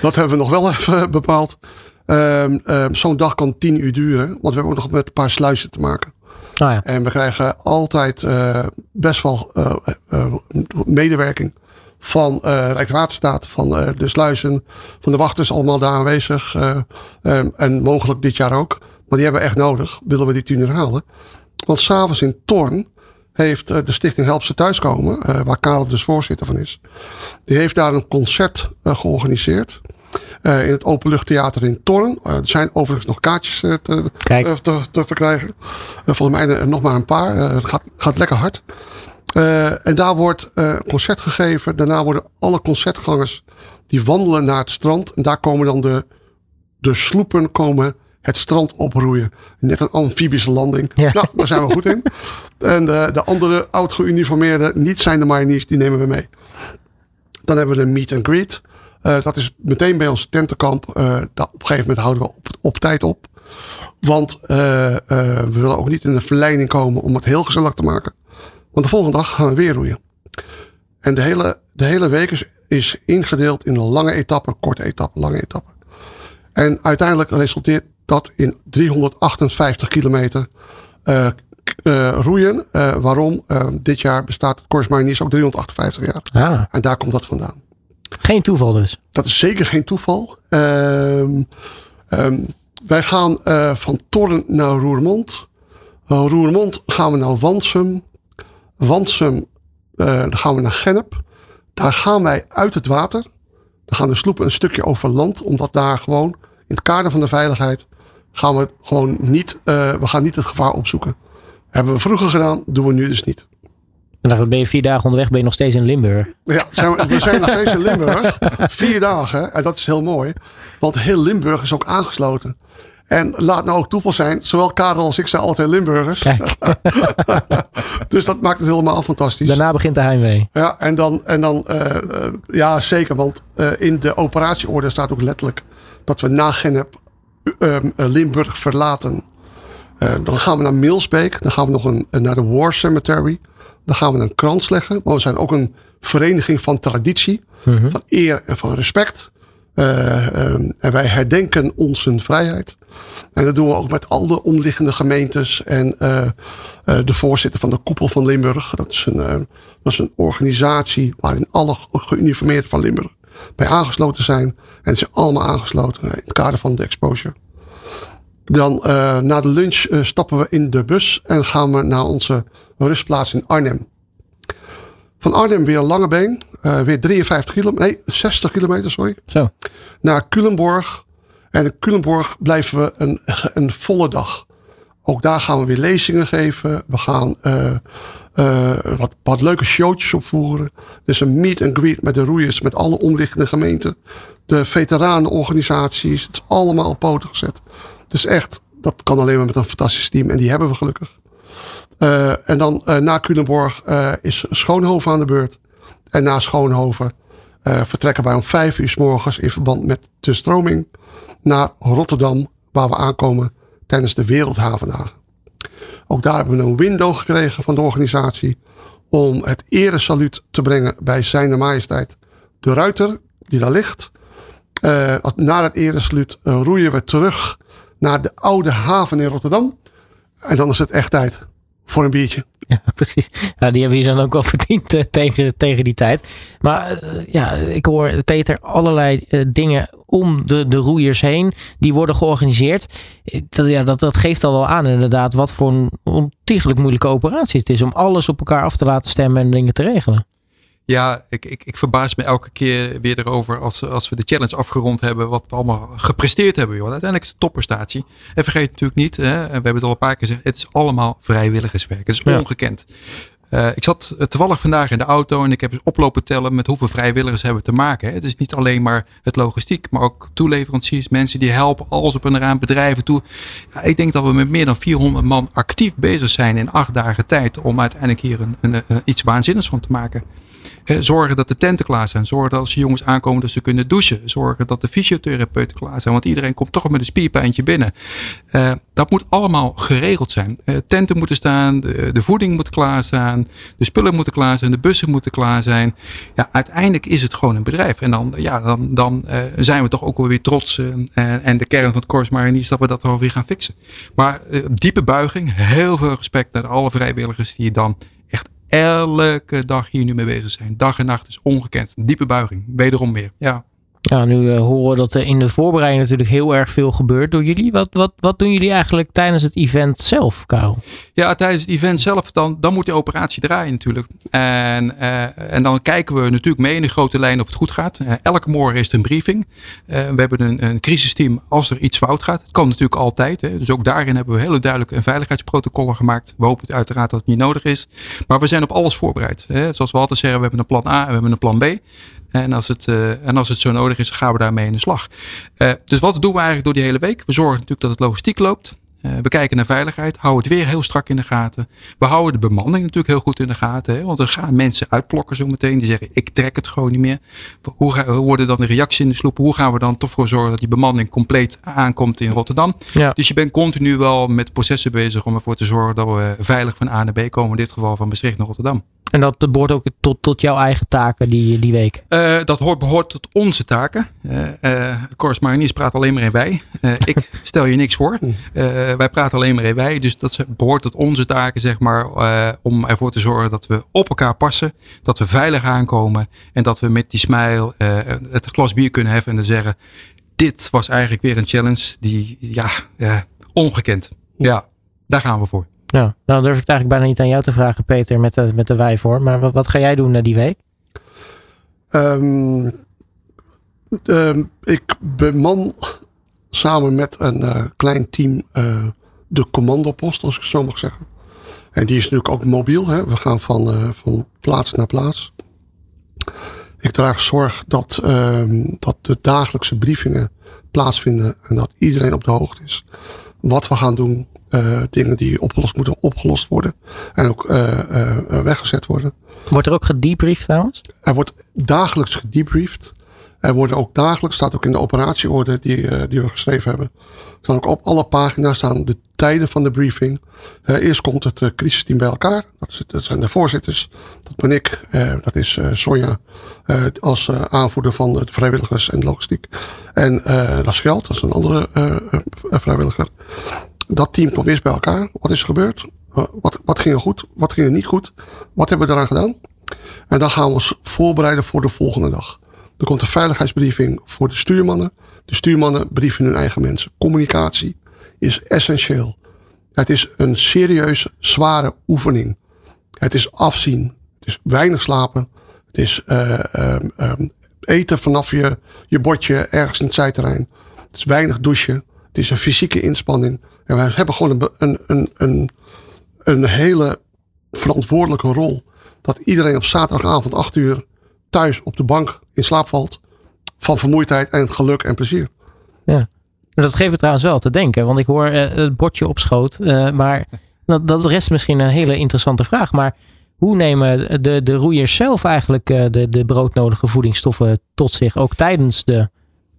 Dat hebben we nog wel even bepaald. Ehm, ehm, Zo'n dag kan 10 uur duren. Want we hebben ook nog met een paar sluizen te maken. Ah ja, En we krijgen altijd eh, best wel eh, eh, medewerking van Rijkswaterstaat, van de sluizen, van de wachters allemaal daar aanwezig. eh, ehm, en mogelijk dit jaar ook. Maar die hebben we echt nodig, willen we die tien uur halen. Want s'avonds in Torn heeft de stichting Help ze thuiskomen, waar Karel dus voorzitter van is. Die heeft daar een concert georganiseerd. Eh, in het Openluchttheater in Torn. Eh, er zijn overigens nog kaartjes eh, te, te, te verkrijgen. Volgens mij nog maar een paar. Het gaat, gaat lekker hard. En daar wordt een concert gegeven. Daarna worden alle concertgangers die wandelen naar het strand. En daar komen dan de, de sloepen komen het strand oproeien. Net een amfibische landing. Ja. Nou, daar zijn we goed in. En de, de andere oud geuniformeerde, niet zijn de mariniers, die nemen we mee. Dan hebben we een meet and greet. Eh, dat is meteen bij ons tentenkamp. Eh, daar op een gegeven moment houden we op, op tijd op. Want eh, we willen ook niet in de verleiding komen om het heel gezellig te maken. Want de volgende dag gaan we weer roeien. En de hele, de hele week is, is ingedeeld in lange etappen, korte etappen, lange etappen. En uiteindelijk resulteert dat in 358 kilometer roeien. Waarom? Dit jaar bestaat het Corps Mariniers ook 358 jaar. Ah, En daar komt dat vandaan. Geen toeval dus. Dat is zeker geen toeval. Ehm, ehm, wij gaan eh, van Torren naar Roermond. Uh, Roermond gaan we naar Wansum. Wansum eh, dan gaan we naar Gennep. Daar gaan wij uit het water. Dan gaan de sloepen een stukje over land. Omdat daar gewoon in het kader van de veiligheid gaan we gewoon niet, eh, we gaan niet het gevaar opzoeken. Hebben we vroeger gedaan, doen we nu dus niet. En dan ben je vier dagen onderweg, ben je nog steeds in Limburg. Ja, zijn we, we zijn nog steeds in Limburg. Vier dagen. En dat is heel mooi. Want heel Limburg is ook aangesloten. En laat nou ook toeval zijn. Zowel Karel als ik zijn altijd Limburgers. Dus dat maakt het helemaal fantastisch. daarna begint de heimwee. Ja, en dan, en dan eh, eh, ja zeker. Want eh, in de operatieorde staat ook letterlijk dat we na Genep eh, Limburg verlaten. Dan gaan we naar Milsbeek. Dan gaan we nog een, naar de War Cemetery. Dan gaan we een krans leggen. Maar we zijn ook een vereniging van traditie. Van eer en van respect. Eh, ehm, en wij herdenken onze vrijheid. En dat doen we ook met al de omliggende gemeentes. En eh, eh, de voorzitter van de Koepel van Limburg. Dat is een, dat is een organisatie waarin alle geuniformeerden van Limburg bij aangesloten zijn. En ze zijn allemaal aangesloten in het kader van de exposure. Dan na de lunch stappen we in de bus en gaan we naar onze rustplaats in Arnhem. Van Arnhem weer Langebeen, eh weer 53 kilometer, nee 60 kilometer, sorry Zo. naar Culemborg. En in Culemborg blijven we een, een volle dag. Ook daar gaan we weer lezingen geven. We gaan eh, eh, wat, wat leuke showtjes opvoeren. Er is een meet and greet met de roeiers, met alle omliggende gemeenten. De veteranenorganisaties. Het is allemaal op poten gezet. Dus echt, dat kan alleen maar met een fantastisch team. En die hebben we gelukkig. Eh, en dan eh, na Culemborg eh, is Schoonhoven aan de beurt. En na Schoonhoven vertrekken wij om vijf uur s morgens in verband met de stroming naar Rotterdam, waar we aankomen tijdens de Wereldhavendagen. Ook daar hebben we een window gekregen van de organisatie om het eresaluut te brengen bij Zijne Majesteit de Ruiter, die daar ligt. Na het eresaluut roeien we terug naar de oude haven in Rotterdam. En dan is het echt tijd voor een biertje. Ja, precies. Ja, die hebben je dan ook wel verdiend eh, tegen, tegen die tijd. Maar eh, ja, ik hoor Peter allerlei eh, dingen om de, de roeiers heen. Die worden georganiseerd. Dat, ja, dat, dat geeft al wel aan inderdaad wat voor een ontiegelijk moeilijke operatie het is. Om alles op elkaar af te laten stemmen en dingen te regelen. Ja, ik, ik, ik verbaas me elke keer weer erover als, als we de challenge afgerond hebben. Wat we allemaal gepresteerd hebben. Joh. Uiteindelijk is het topprestatie. En vergeet natuurlijk niet, hè, we hebben het al een paar keer gezegd. Het is allemaal vrijwilligerswerk. Het is Ja. ongekend. Uh, ik zat toevallig vandaag in de auto en ik heb eens oplopen tellen met hoeveel vrijwilligers hebben we te maken. Hè. Het is niet alleen maar het logistiek, maar ook toeleveranciers, mensen die helpen, alles op en eraan, bedrijven toe. Ja, ik denk dat we met meer dan 400 man actief bezig zijn in acht dagen tijd om uiteindelijk hier een, een, een iets waanzinnigs van te maken zorgen dat de tenten klaar zijn. Zorgen dat als de jongens aankomen dat ze kunnen douchen. Zorgen dat de fysiotherapeuten klaar zijn. Want iedereen komt toch met een spierpijntje binnen. Uh, dat moet allemaal geregeld zijn. Uh, tenten moeten staan. De, voeding moet klaar staan. De spullen moeten klaar zijn. De bussen moeten klaar zijn. Ja, uiteindelijk is het gewoon een bedrijf. En dan, ja, dan, dan uh, zijn we toch ook wel weer trots. en de kern van het Corps is dat we dat wel weer gaan fixen. Maar diepe buiging. Heel veel respect naar alle vrijwilligers die dan elke dag hier nu mee bezig zijn. Dag en nacht is ongekend. Diepe buiging. Wederom weer. Ja. Ja, nu uh, horen we dat er in de voorbereiding natuurlijk heel erg veel gebeurt door jullie. Wat, wat, wat doen jullie eigenlijk tijdens het event zelf, Karel? Ja, tijdens het event zelf, dan, dan moet de operatie draaien natuurlijk. En, uh, en dan kijken we natuurlijk mee in de grote lijn of het goed gaat. Uh, elke morgen is er een briefing. we hebben een, een crisisteam als er iets fout gaat. Het kan natuurlijk altijd. Hè. Dus ook daarin hebben we hele duidelijke veiligheidsprotocollen gemaakt. We hopen uiteraard dat het niet nodig is. Maar we zijn op alles voorbereid. Hè. Zoals we altijd zeggen, we hebben een plan A en we hebben een plan B. En als het, uh, en als het zo nodig is, gaan we daarmee in de slag. Uh, dus wat doen we eigenlijk door die hele week? We zorgen natuurlijk dat het logistiek loopt. Uh, we kijken naar veiligheid, houden het weer heel strak in de gaten. We houden de bemanning natuurlijk heel goed in de gaten. Hè? Want er gaan mensen uitplokken zo meteen. Die zeggen, ik trek het gewoon niet meer. Hoe, ga, hoe worden dan de reacties in de sloep? Hoe gaan we dan toch voor zorgen dat die bemanning compleet aankomt in Rotterdam? Ja. Dus je bent continu wel met processen bezig om ervoor te zorgen dat we veilig van A naar B komen. In dit geval van Maastricht naar Rotterdam. En dat behoort ook tot, tot jouw eigen taken die, die week? Uh, dat hoort, behoort tot onze taken. Uh, uh, Kors Mariniers praat alleen maar in wij. ik stel je niks voor. Wij praten alleen maar in wij. Dus dat behoort tot onze taken, zeg maar. om ervoor te zorgen dat we op elkaar passen. Dat we veilig aankomen. En dat we met die smile het glas bier kunnen heffen en dan zeggen. Dit was eigenlijk weer een challenge die, ja, ongekend. Ja, daar gaan we voor. Ja, nou durf ik het eigenlijk bijna niet aan jou te vragen, Peter, met de, met de wij voor. Maar wat, wat ga jij doen na die week? Um, um, ik beman samen met een uh, klein team uh, de commandopost, als ik zo mag zeggen. En die is natuurlijk ook mobiel. Hè? We gaan van, uh, van plaats naar plaats. Ik draag zorg dat, um, dat de dagelijkse briefingen plaatsvinden en dat iedereen op de hoogte is. Wat we gaan doen, dingen die opgelost moeten opgelost worden. En ook weggezet worden. Wordt er ook gedebriefd trouwens? Er wordt dagelijks gedebriefd. Er worden ook dagelijks, staat ook in de operatieorde die, die we geschreven hebben. Staan ook op alle pagina's staan de tijden van de briefing. eerst komt het crisisteam bij elkaar. Dat, is, zijn de voorzitters. Dat ben ik. dat is Sonja als aanvoerder van de vrijwilligers en de logistiek. En dat is Geld, dat is een andere vrijwilliger dat team komt eerst bij elkaar. Wat is er gebeurd? Wat, wat ging er goed? Wat ging er niet goed? Wat hebben we eraan gedaan? En dan gaan we ons voorbereiden voor de volgende dag. Er komt een veiligheidsbriefing voor de stuurmannen. De stuurmannen brieven hun eigen mensen. Communicatie is essentieel. Het is een serieus zware oefening. Het is afzien. Het is weinig slapen. Het is uh, uh, um, eten vanaf je, je bordje ergens in het zijterrein. Het is weinig douchen. Het is een fysieke inspanning. En wij hebben gewoon een, een, een, een hele verantwoordelijke rol. Dat iedereen op zaterdagavond 8 uur thuis op de bank in slaap valt. Van vermoeidheid en geluk en plezier. Ja, dat geeft het trouwens wel te denken. Want ik hoor uh, het bordje op schoot. Uh, maar dat, dat rest misschien een hele interessante vraag. Maar hoe nemen de, de roeiers zelf eigenlijk uh, de, de broodnodige voedingsstoffen tot zich? Ook tijdens de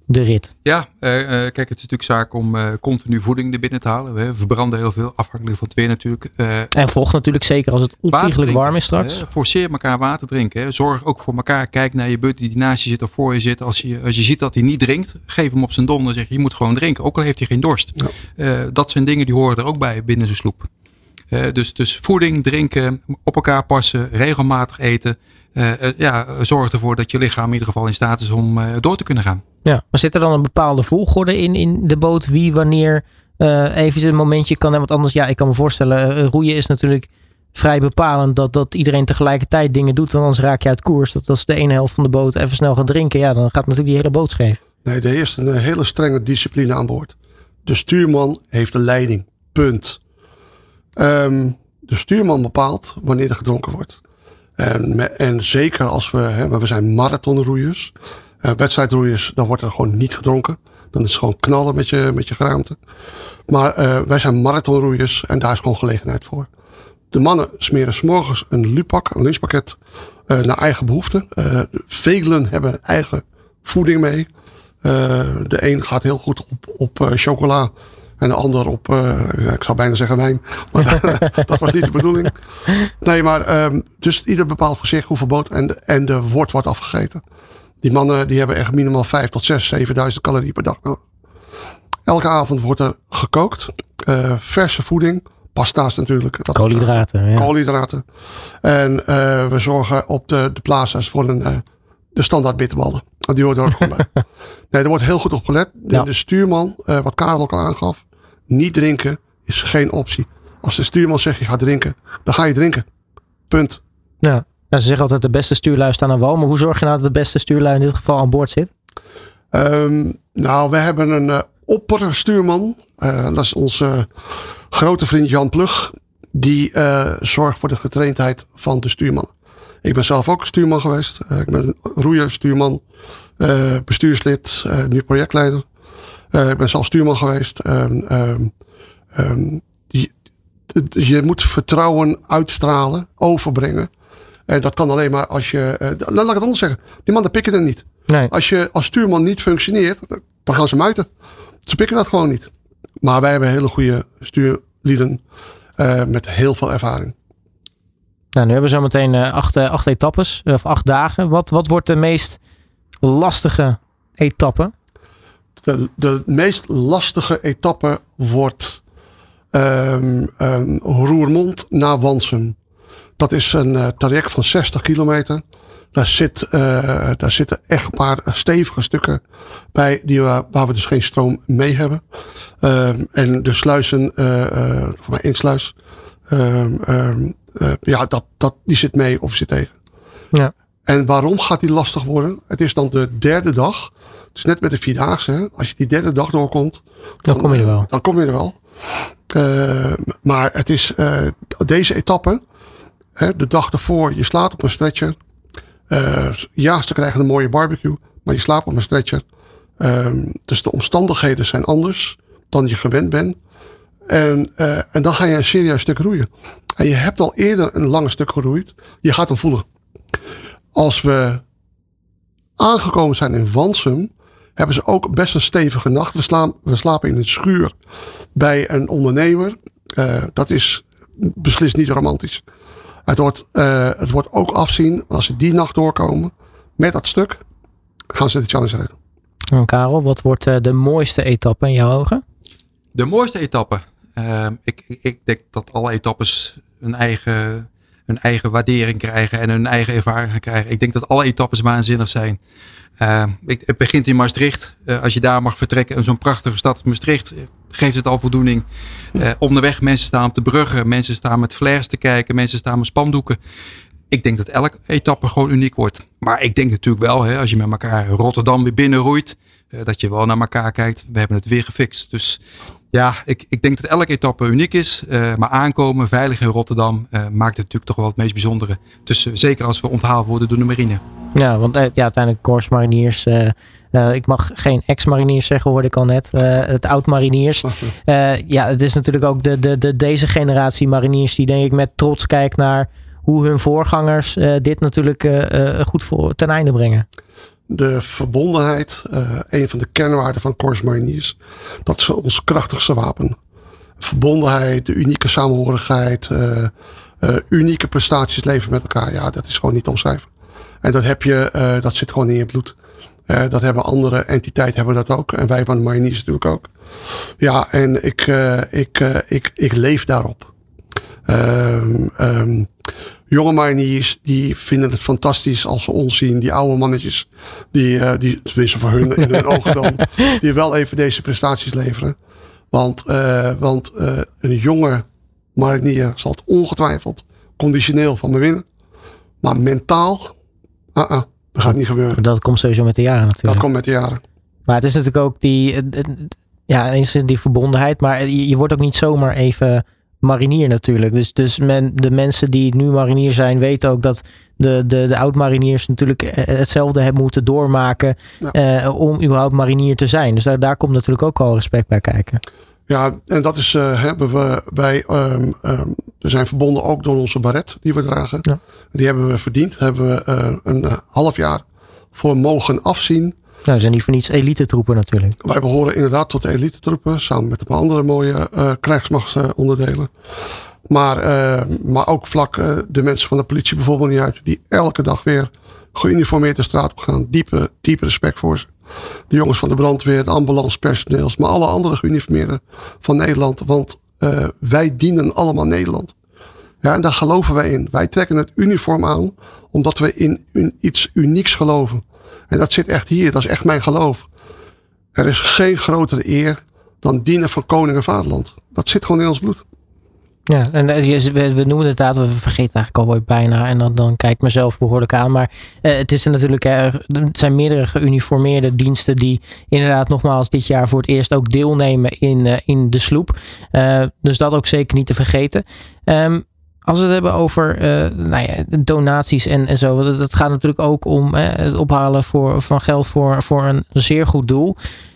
de rit. Ja, uh, uh, kijk, het is natuurlijk zaak om uh, continu voeding er binnen te halen. We verbranden heel veel, afhankelijk van het weer natuurlijk. en vocht natuurlijk zeker als het ontiegelijk warm is straks. Hè, forceer elkaar water drinken. Hè. Zorg ook voor elkaar. Kijk naar je buddy die naast je zit of voor je zit. Als je, als je ziet dat hij niet drinkt, geef hem op zijn donder. Zeg je moet gewoon drinken. Ook al heeft hij geen dorst. Ja. dat zijn dingen die horen er ook bij binnen zijn sloep. dus, dus voeding, drinken, op elkaar passen, regelmatig eten. ja, zorg ervoor dat je lichaam in ieder geval in staat is om door te kunnen gaan. Ja, maar zit er dan een bepaalde volgorde in, in de boot? Wie wanneer uh, even een momentje kan hebben? Want anders, ja, ik kan me voorstellen, uh, roeien is natuurlijk vrij bepalend dat, dat iedereen tegelijkertijd dingen doet. Want anders raak je uit koers. Dat als de ene helft van de boot even snel gaat drinken, ja, dan gaat natuurlijk die hele boot scheef. Nee, er is een hele strenge discipline aan boord. De stuurman heeft de leiding. Punt. Um, de stuurman bepaalt wanneer er gedronken wordt. En, en zeker als we, hè, we zijn marathonroeiers, wedstrijdroeiers, dan wordt er gewoon niet gedronken. Dan is het gewoon knallen met je, met je geraamte. Maar eh, wij zijn marathonroeiers en daar is gewoon gelegenheid voor. De mannen smeren s'morgens een lupak, een lunchpakket, eh, naar eigen behoefte. Eh, velen hebben eigen voeding mee. Eh, de een gaat heel goed op, op eh, chocola. En de ander op, eh, ik zou bijna zeggen wijn. Maar dat was niet de bedoeling. Nee, maar ehm, dus ieder bepaalt voor zich hoeveel boot en, en de wordt wordt afgegeten. Die mannen die hebben echt minimaal 5 tot 6, 7000 calorieën per dag nodig. Elke avond wordt er gekookt. Eh, verse voeding. Pasta's natuurlijk. Dat Koolhydraten. Ja. koolhydraten. En eh, we zorgen op de, de plazas voor een, eh, de standaard bitterballen. Die hoort er ook gewoon bij. Nee, er wordt heel goed op gelet. De, Ja. de stuurman, wat Karel ook al aangaf, niet drinken is geen optie. Als de stuurman zegt je gaat drinken, dan ga je drinken. Punt. Ja. Ze zeggen altijd de beste stuurlui staan aan wal. Maar hoe zorg je nou dat de beste stuurlui in dit geval aan boord zit? Ehm, nou, we hebben een eh opperstuurman. Eh, dat is onze grote vriend Jan Plug. Die eh, zorgt voor de getraindheid van de stuurman. Ik ben zelf ook stuurman geweest. Eh, ik ben roeier, stuurman, eh, bestuurslid, eh, nu projectleider. Eh, ik ben zelf stuurman geweest. Ehm, ehm, je, je moet vertrouwen uitstralen, overbrengen. En dat kan alleen maar als je. eh, laat ik het anders zeggen. Die mannen pikken het niet. Nee. Als je als stuurman niet functioneert, dan gaan ze muiten. Ze pikken dat gewoon niet. Maar wij hebben hele goede stuurlieden eh, met heel veel ervaring. Nou, nu hebben we zo meteen eh, acht, eh, acht etappes. eh, Of acht dagen. Wat, wat wordt de meest lastige etappe? De, de meest lastige etappe wordt ehm, ehm, Roermond naar Wansum. Dat is een eh, traject van 60 kilometer. Daar, zit, eh, daar zitten echt een paar stevige stukken bij die we, waar we dus geen stroom mee hebben. Ehm, en de sluizen, eh, voor mij insluis, ehm, ehm, eh, ja, dat, dat, die zit mee of zit tegen. Ja. En waarom gaat die lastig worden? Het is dan de derde dag. Het is net met de Vierdaagse. hè. Als je die derde dag doorkomt. Dan kom je er wel. Dan kom je er wel. Maar het is deze etappe. Hè, de dag ervoor, je slaat op een stretcher. Eh, ja, ze krijgen een mooie barbecue. Maar je slaapt op een stretcher. Ehm, dus de omstandigheden zijn anders dan je gewend bent. En, eh, en dan ga je een serieus stuk roeien. En je hebt al eerder een lange stuk geroeid. Je gaat hem voelen. Als we aangekomen zijn in Wansum, hebben ze ook best een stevige nacht. We, slaan, we slapen in een schuur bij een ondernemer. Eh, dat is beslist niet romantisch. Het wordt, eh, het wordt ook afzien als ze die nacht doorkomen met dat stuk. Gaan ze de challenge redden. En Karel, wat wordt eh, de mooiste etappe in jouw ogen? De mooiste etappe. Ehm, ik, ik- ik denk dat alle etappes een eigen, een eigen waardering krijgen en hun eigen ervaring krijgen. Ik denk dat alle etappes waanzinnig zijn. Ik, het begint in Maastricht. Eh, als je daar mag vertrekken in zo'n prachtige stad Maastricht, eh, geeft het al voldoening. Eh, onderweg mensen staan op de bruggen, mensen staan met flares te kijken, mensen staan met spandoeken. Ik denk dat elke etappe gewoon uniek wordt. Maar ik denk natuurlijk wel, hè, als je met elkaar Rotterdam weer binnenroeit, dat je wel naar elkaar kijkt. We hebben het weer gefixt. Dus ja, ik, ik denk dat elke etappe uniek is. eh, maar aankomen veilig in Rotterdam eh, maakt het natuurlijk toch wel het meest bijzondere. Tussen, zeker als we onthaald worden door de marine. Ja, want eh, ja, uiteindelijk Corps Mariniers. eh, eh, ik mag geen ex-mariniers zeggen, hoorde ik al net. eh, het oud-mariniers. Eh, ja, het is natuurlijk ook de, de, de, deze generatie mariniers die denk ik met trots kijkt naar hoe hun voorgangers eh, dit natuurlijk eh, eh, goed voor, ten einde brengen. De verbondenheid, eh, een van de kernwaarden van Corps Mariniers, dat is ons krachtigste wapen. Verbondenheid, de unieke samenhorigheid, eh, eh, unieke prestaties leveren met elkaar. Ja, dat is gewoon niet omschrijven. En dat heb je, dat zit gewoon in je bloed. Dat hebben andere entiteiten hebben dat ook. En wij van de Mariniers natuurlijk ook. Ja, en ik, ik, ik, ik leef daarop. Ehm, ehm, jonge mariniers die vinden het fantastisch als ze ons zien. Die oude mannetjes, die, eh die tenminste voor hun in hun ogen dan, die wel even deze prestaties leveren. Want, eh, want eh, een jonge marinier zal het ongetwijfeld conditioneel van me winnen. Maar mentaal, ah -uh, dat gaat niet gebeuren. Dat komt sowieso met de jaren natuurlijk. Dat komt met de jaren. Maar het is natuurlijk ook die, ja, eens die verbondenheid. Maar je, je wordt ook niet zomaar even marinier natuurlijk. Dus, dus men, de mensen die nu marinier zijn, weten ook dat de, de, de oud-mariniers natuurlijk eh, hetzelfde hebben moeten doormaken ja. om überhaupt marinier te zijn. Dus daar, daar komt natuurlijk ook al respect bij kijken. Ja, en dat is, uh, hebben we bij, um, um, we zijn verbonden ook door onze baret die we dragen. Ja. Die hebben we verdiend. Hebben we uh, een half jaar voor mogen afzien. Nou, zijn niet voor niets elite troepen natuurlijk. Wij behoren inderdaad tot de elite troepen. Samen met een paar andere mooie krijgsmachtsonderdelen. Maar, maar ook vlak de mensen van de politie bijvoorbeeld niet uit. Die elke dag weer geuniformeerd de straat op gaan. Diepe, diepe respect voor ze. De jongens van de brandweer, de ambulancepersoneels, maar alle andere geuniformeerden van Nederland. Want uh, wij dienen allemaal Nederland. Ja, en daar geloven wij in. Wij trekken het uniform aan omdat we in, iets unieks geloven. En dat zit echt hier, dat is echt mijn geloof. Er is geen grotere eer dan dienen van koning en vaderland. Dat zit gewoon in ons bloed. Ja, en eh, we, noemen het inderdaad, we vergeten eigenlijk alweer bijna. En dan, dan kijk ik mezelf behoorlijk aan. Maar uh, het is er natuurlijk, uh, het zijn meerdere geuniformeerde diensten die inderdaad nogmaals dit jaar voor het eerst ook deelnemen in, uh, in de sloep. dus dat ook zeker niet te vergeten. Um, als we het hebben over nou ja, donaties en, en zo. Dat, gaat natuurlijk ook om het ophalen voor, van geld voor, voor een zeer goed doel.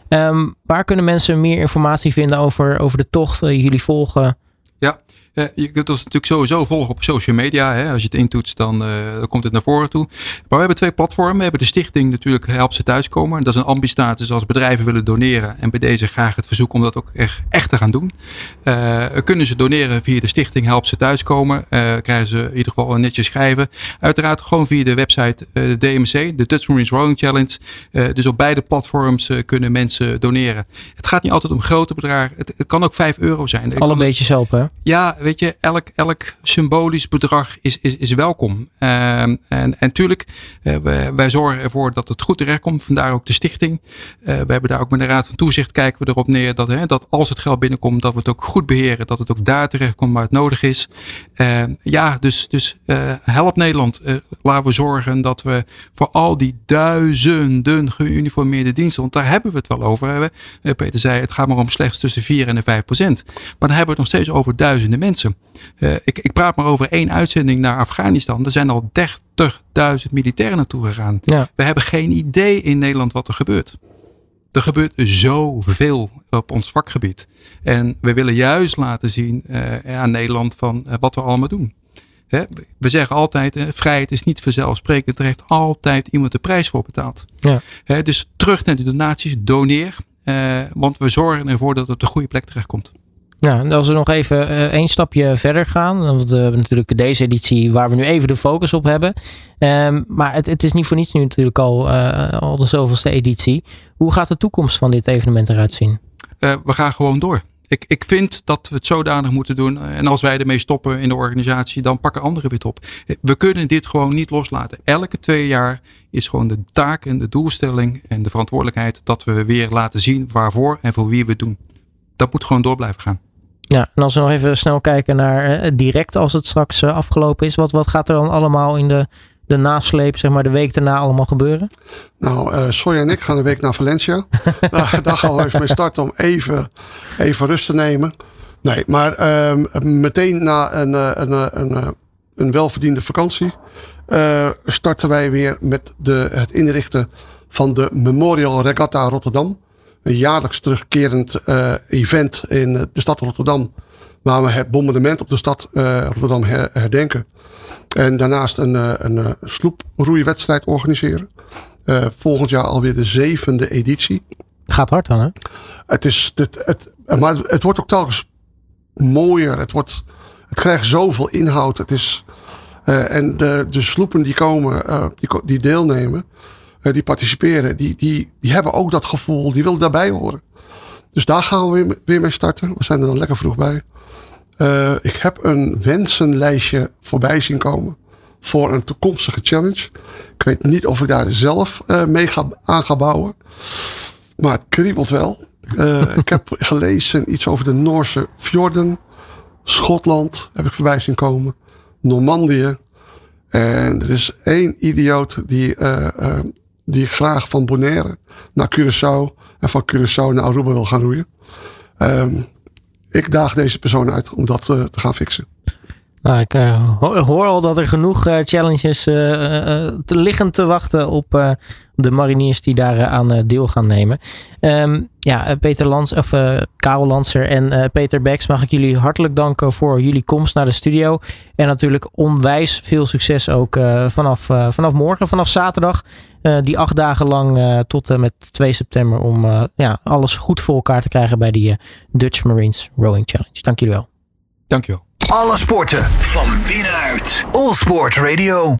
Um, waar kunnen mensen meer informatie vinden over, over de tocht? jullie volgen uh, je kunt ons natuurlijk sowieso volgen op social media. Hè. Als je het intoetst, dan, uh, dan, komt het naar voren toe. Maar we hebben twee platformen. We hebben de stichting natuurlijk Help ze thuiskomen. Dat is een ambistatus als bedrijven willen doneren. En bij deze graag het verzoek om dat ook echt, echt te gaan doen. Uh, kunnen ze doneren via de stichting Help ze thuiskomen. krijgen ze in ieder geval een netje schrijven. Uiteraard gewoon via de website de DMC, de Dutch Marines Rowing Challenge. dus op beide platforms kunnen mensen doneren. Het gaat niet altijd om grote bedragen. Het, het kan ook 5 euro zijn. Alle beetjes helpen. Ja, je, elk, elk symbolisch bedrag is, is, is welkom. Uh, en, en tuurlijk, uh, wij, zorgen ervoor dat het goed terechtkomt. Vandaar ook de stichting. Uh, we hebben daar ook met de Raad van Toezicht kijken we erop neer dat, hè, dat als het geld binnenkomt, dat we het ook goed beheren. Dat het ook daar terechtkomt waar het nodig is. Ehm, ja, dus, dus eh, help Nederland. laten we zorgen dat we voor al die duizenden geuniformeerde diensten, want daar hebben we het wel over. Peter zei, het gaat maar om slechts tussen 4 en de 5 procent. Maar dan hebben we het nog steeds over duizenden mensen. Uh, ik, ik, praat maar over één uitzending naar Afghanistan. Er zijn al 30.000 militairen naartoe gegaan. Ja. We hebben geen idee in Nederland wat er gebeurt. Er gebeurt zoveel op ons vakgebied. En we willen juist laten zien uh, aan Nederland van uh, wat we allemaal doen. Hè? We zeggen altijd, vrijheid is niet vanzelfsprekend. Er heeft altijd iemand de prijs voor betaald. Ja. Hè? Dus terug naar de donaties, doneer. want we zorgen ervoor dat het op de goede plek terechtkomt. Ja, als we nog even uh, één stapje verder gaan. Want we hebben natuurlijk deze editie waar we nu even de focus op hebben. Um, maar het, het, is niet voor niets nu natuurlijk al, uh, al de zoveelste editie. Hoe gaat de toekomst van dit evenement eruit zien? We gaan gewoon door. Ik, ik vind dat we het zodanig moeten doen. En als wij ermee stoppen in de organisatie, dan pakken anderen weer op. We kunnen dit gewoon niet loslaten. Elke twee jaar is gewoon de taak en de doelstelling en de verantwoordelijkheid dat we weer laten zien waarvoor en voor wie we het doen. Dat moet gewoon door blijven gaan. Ja, en als we nog even snel kijken naar eh, direct als het straks eh, afgelopen is. Wat, wat gaat er dan allemaal in de, de nasleep, zeg maar de week daarna allemaal gebeuren? Nou, uh, Soja en ik gaan de week naar Valencia. daar, daar gaan we even mee starten om even, even rust te nemen. Nee, maar uh, meteen na een, een, een, een welverdiende vakantie uh, starten wij weer met de, het inrichten van de Memorial Regatta Rotterdam een jaarlijks terugkerend uh, event in de stad Rotterdam. Waar we het bombardement op de stad uh, Rotterdam herdenken. En daarnaast een, uh, een sloeproeiwedstrijd organiseren. volgend jaar alweer de zevende editie. Gaat hard dan, hè? Het is, het, het, maar het wordt ook telkens mooier. Het, wordt, het krijgt zoveel inhoud. Het is, en de, de sloepen die komen, die, die deelnemen. Eh, die participeren, die, die, die hebben ook dat gevoel, die willen daarbij horen. Dus daar gaan we weer, weer mee starten. We zijn er dan lekker vroeg bij. Uh, ik heb een wensenlijstje voorbij zien komen voor een toekomstige challenge. Ik weet niet of ik daar zelf uh, mee ga, aan ga bouwen. Maar het kriebelt wel. Uh, ik heb gelezen iets over de Noorse fjorden. Schotland heb ik voorbij zien komen. Normandië. En er is één idioot die die graag van Bonaire naar Curaçao en van Curaçao naar Aruba wil gaan roeien. Um, ik daag deze persoon uit om dat te gaan fixen. Nou, ik uh, hoor al dat er genoeg uh, challenges uh, te liggen te wachten op de mariniers die daar aan deel gaan nemen. Um, ja, Peter Lans, of Karel Lanser en Peter Beks, mag ik jullie hartelijk danken voor jullie komst naar de studio. En natuurlijk onwijs veel succes ook vanaf, vanaf morgen, vanaf zaterdag. die acht dagen lang tot en met 2 september om ja, alles goed voor elkaar te krijgen bij die Dutch Marines Rowing Challenge. Dank jullie wel. Dank je wel. Alle sporten van binnenuit. All Sport Radio.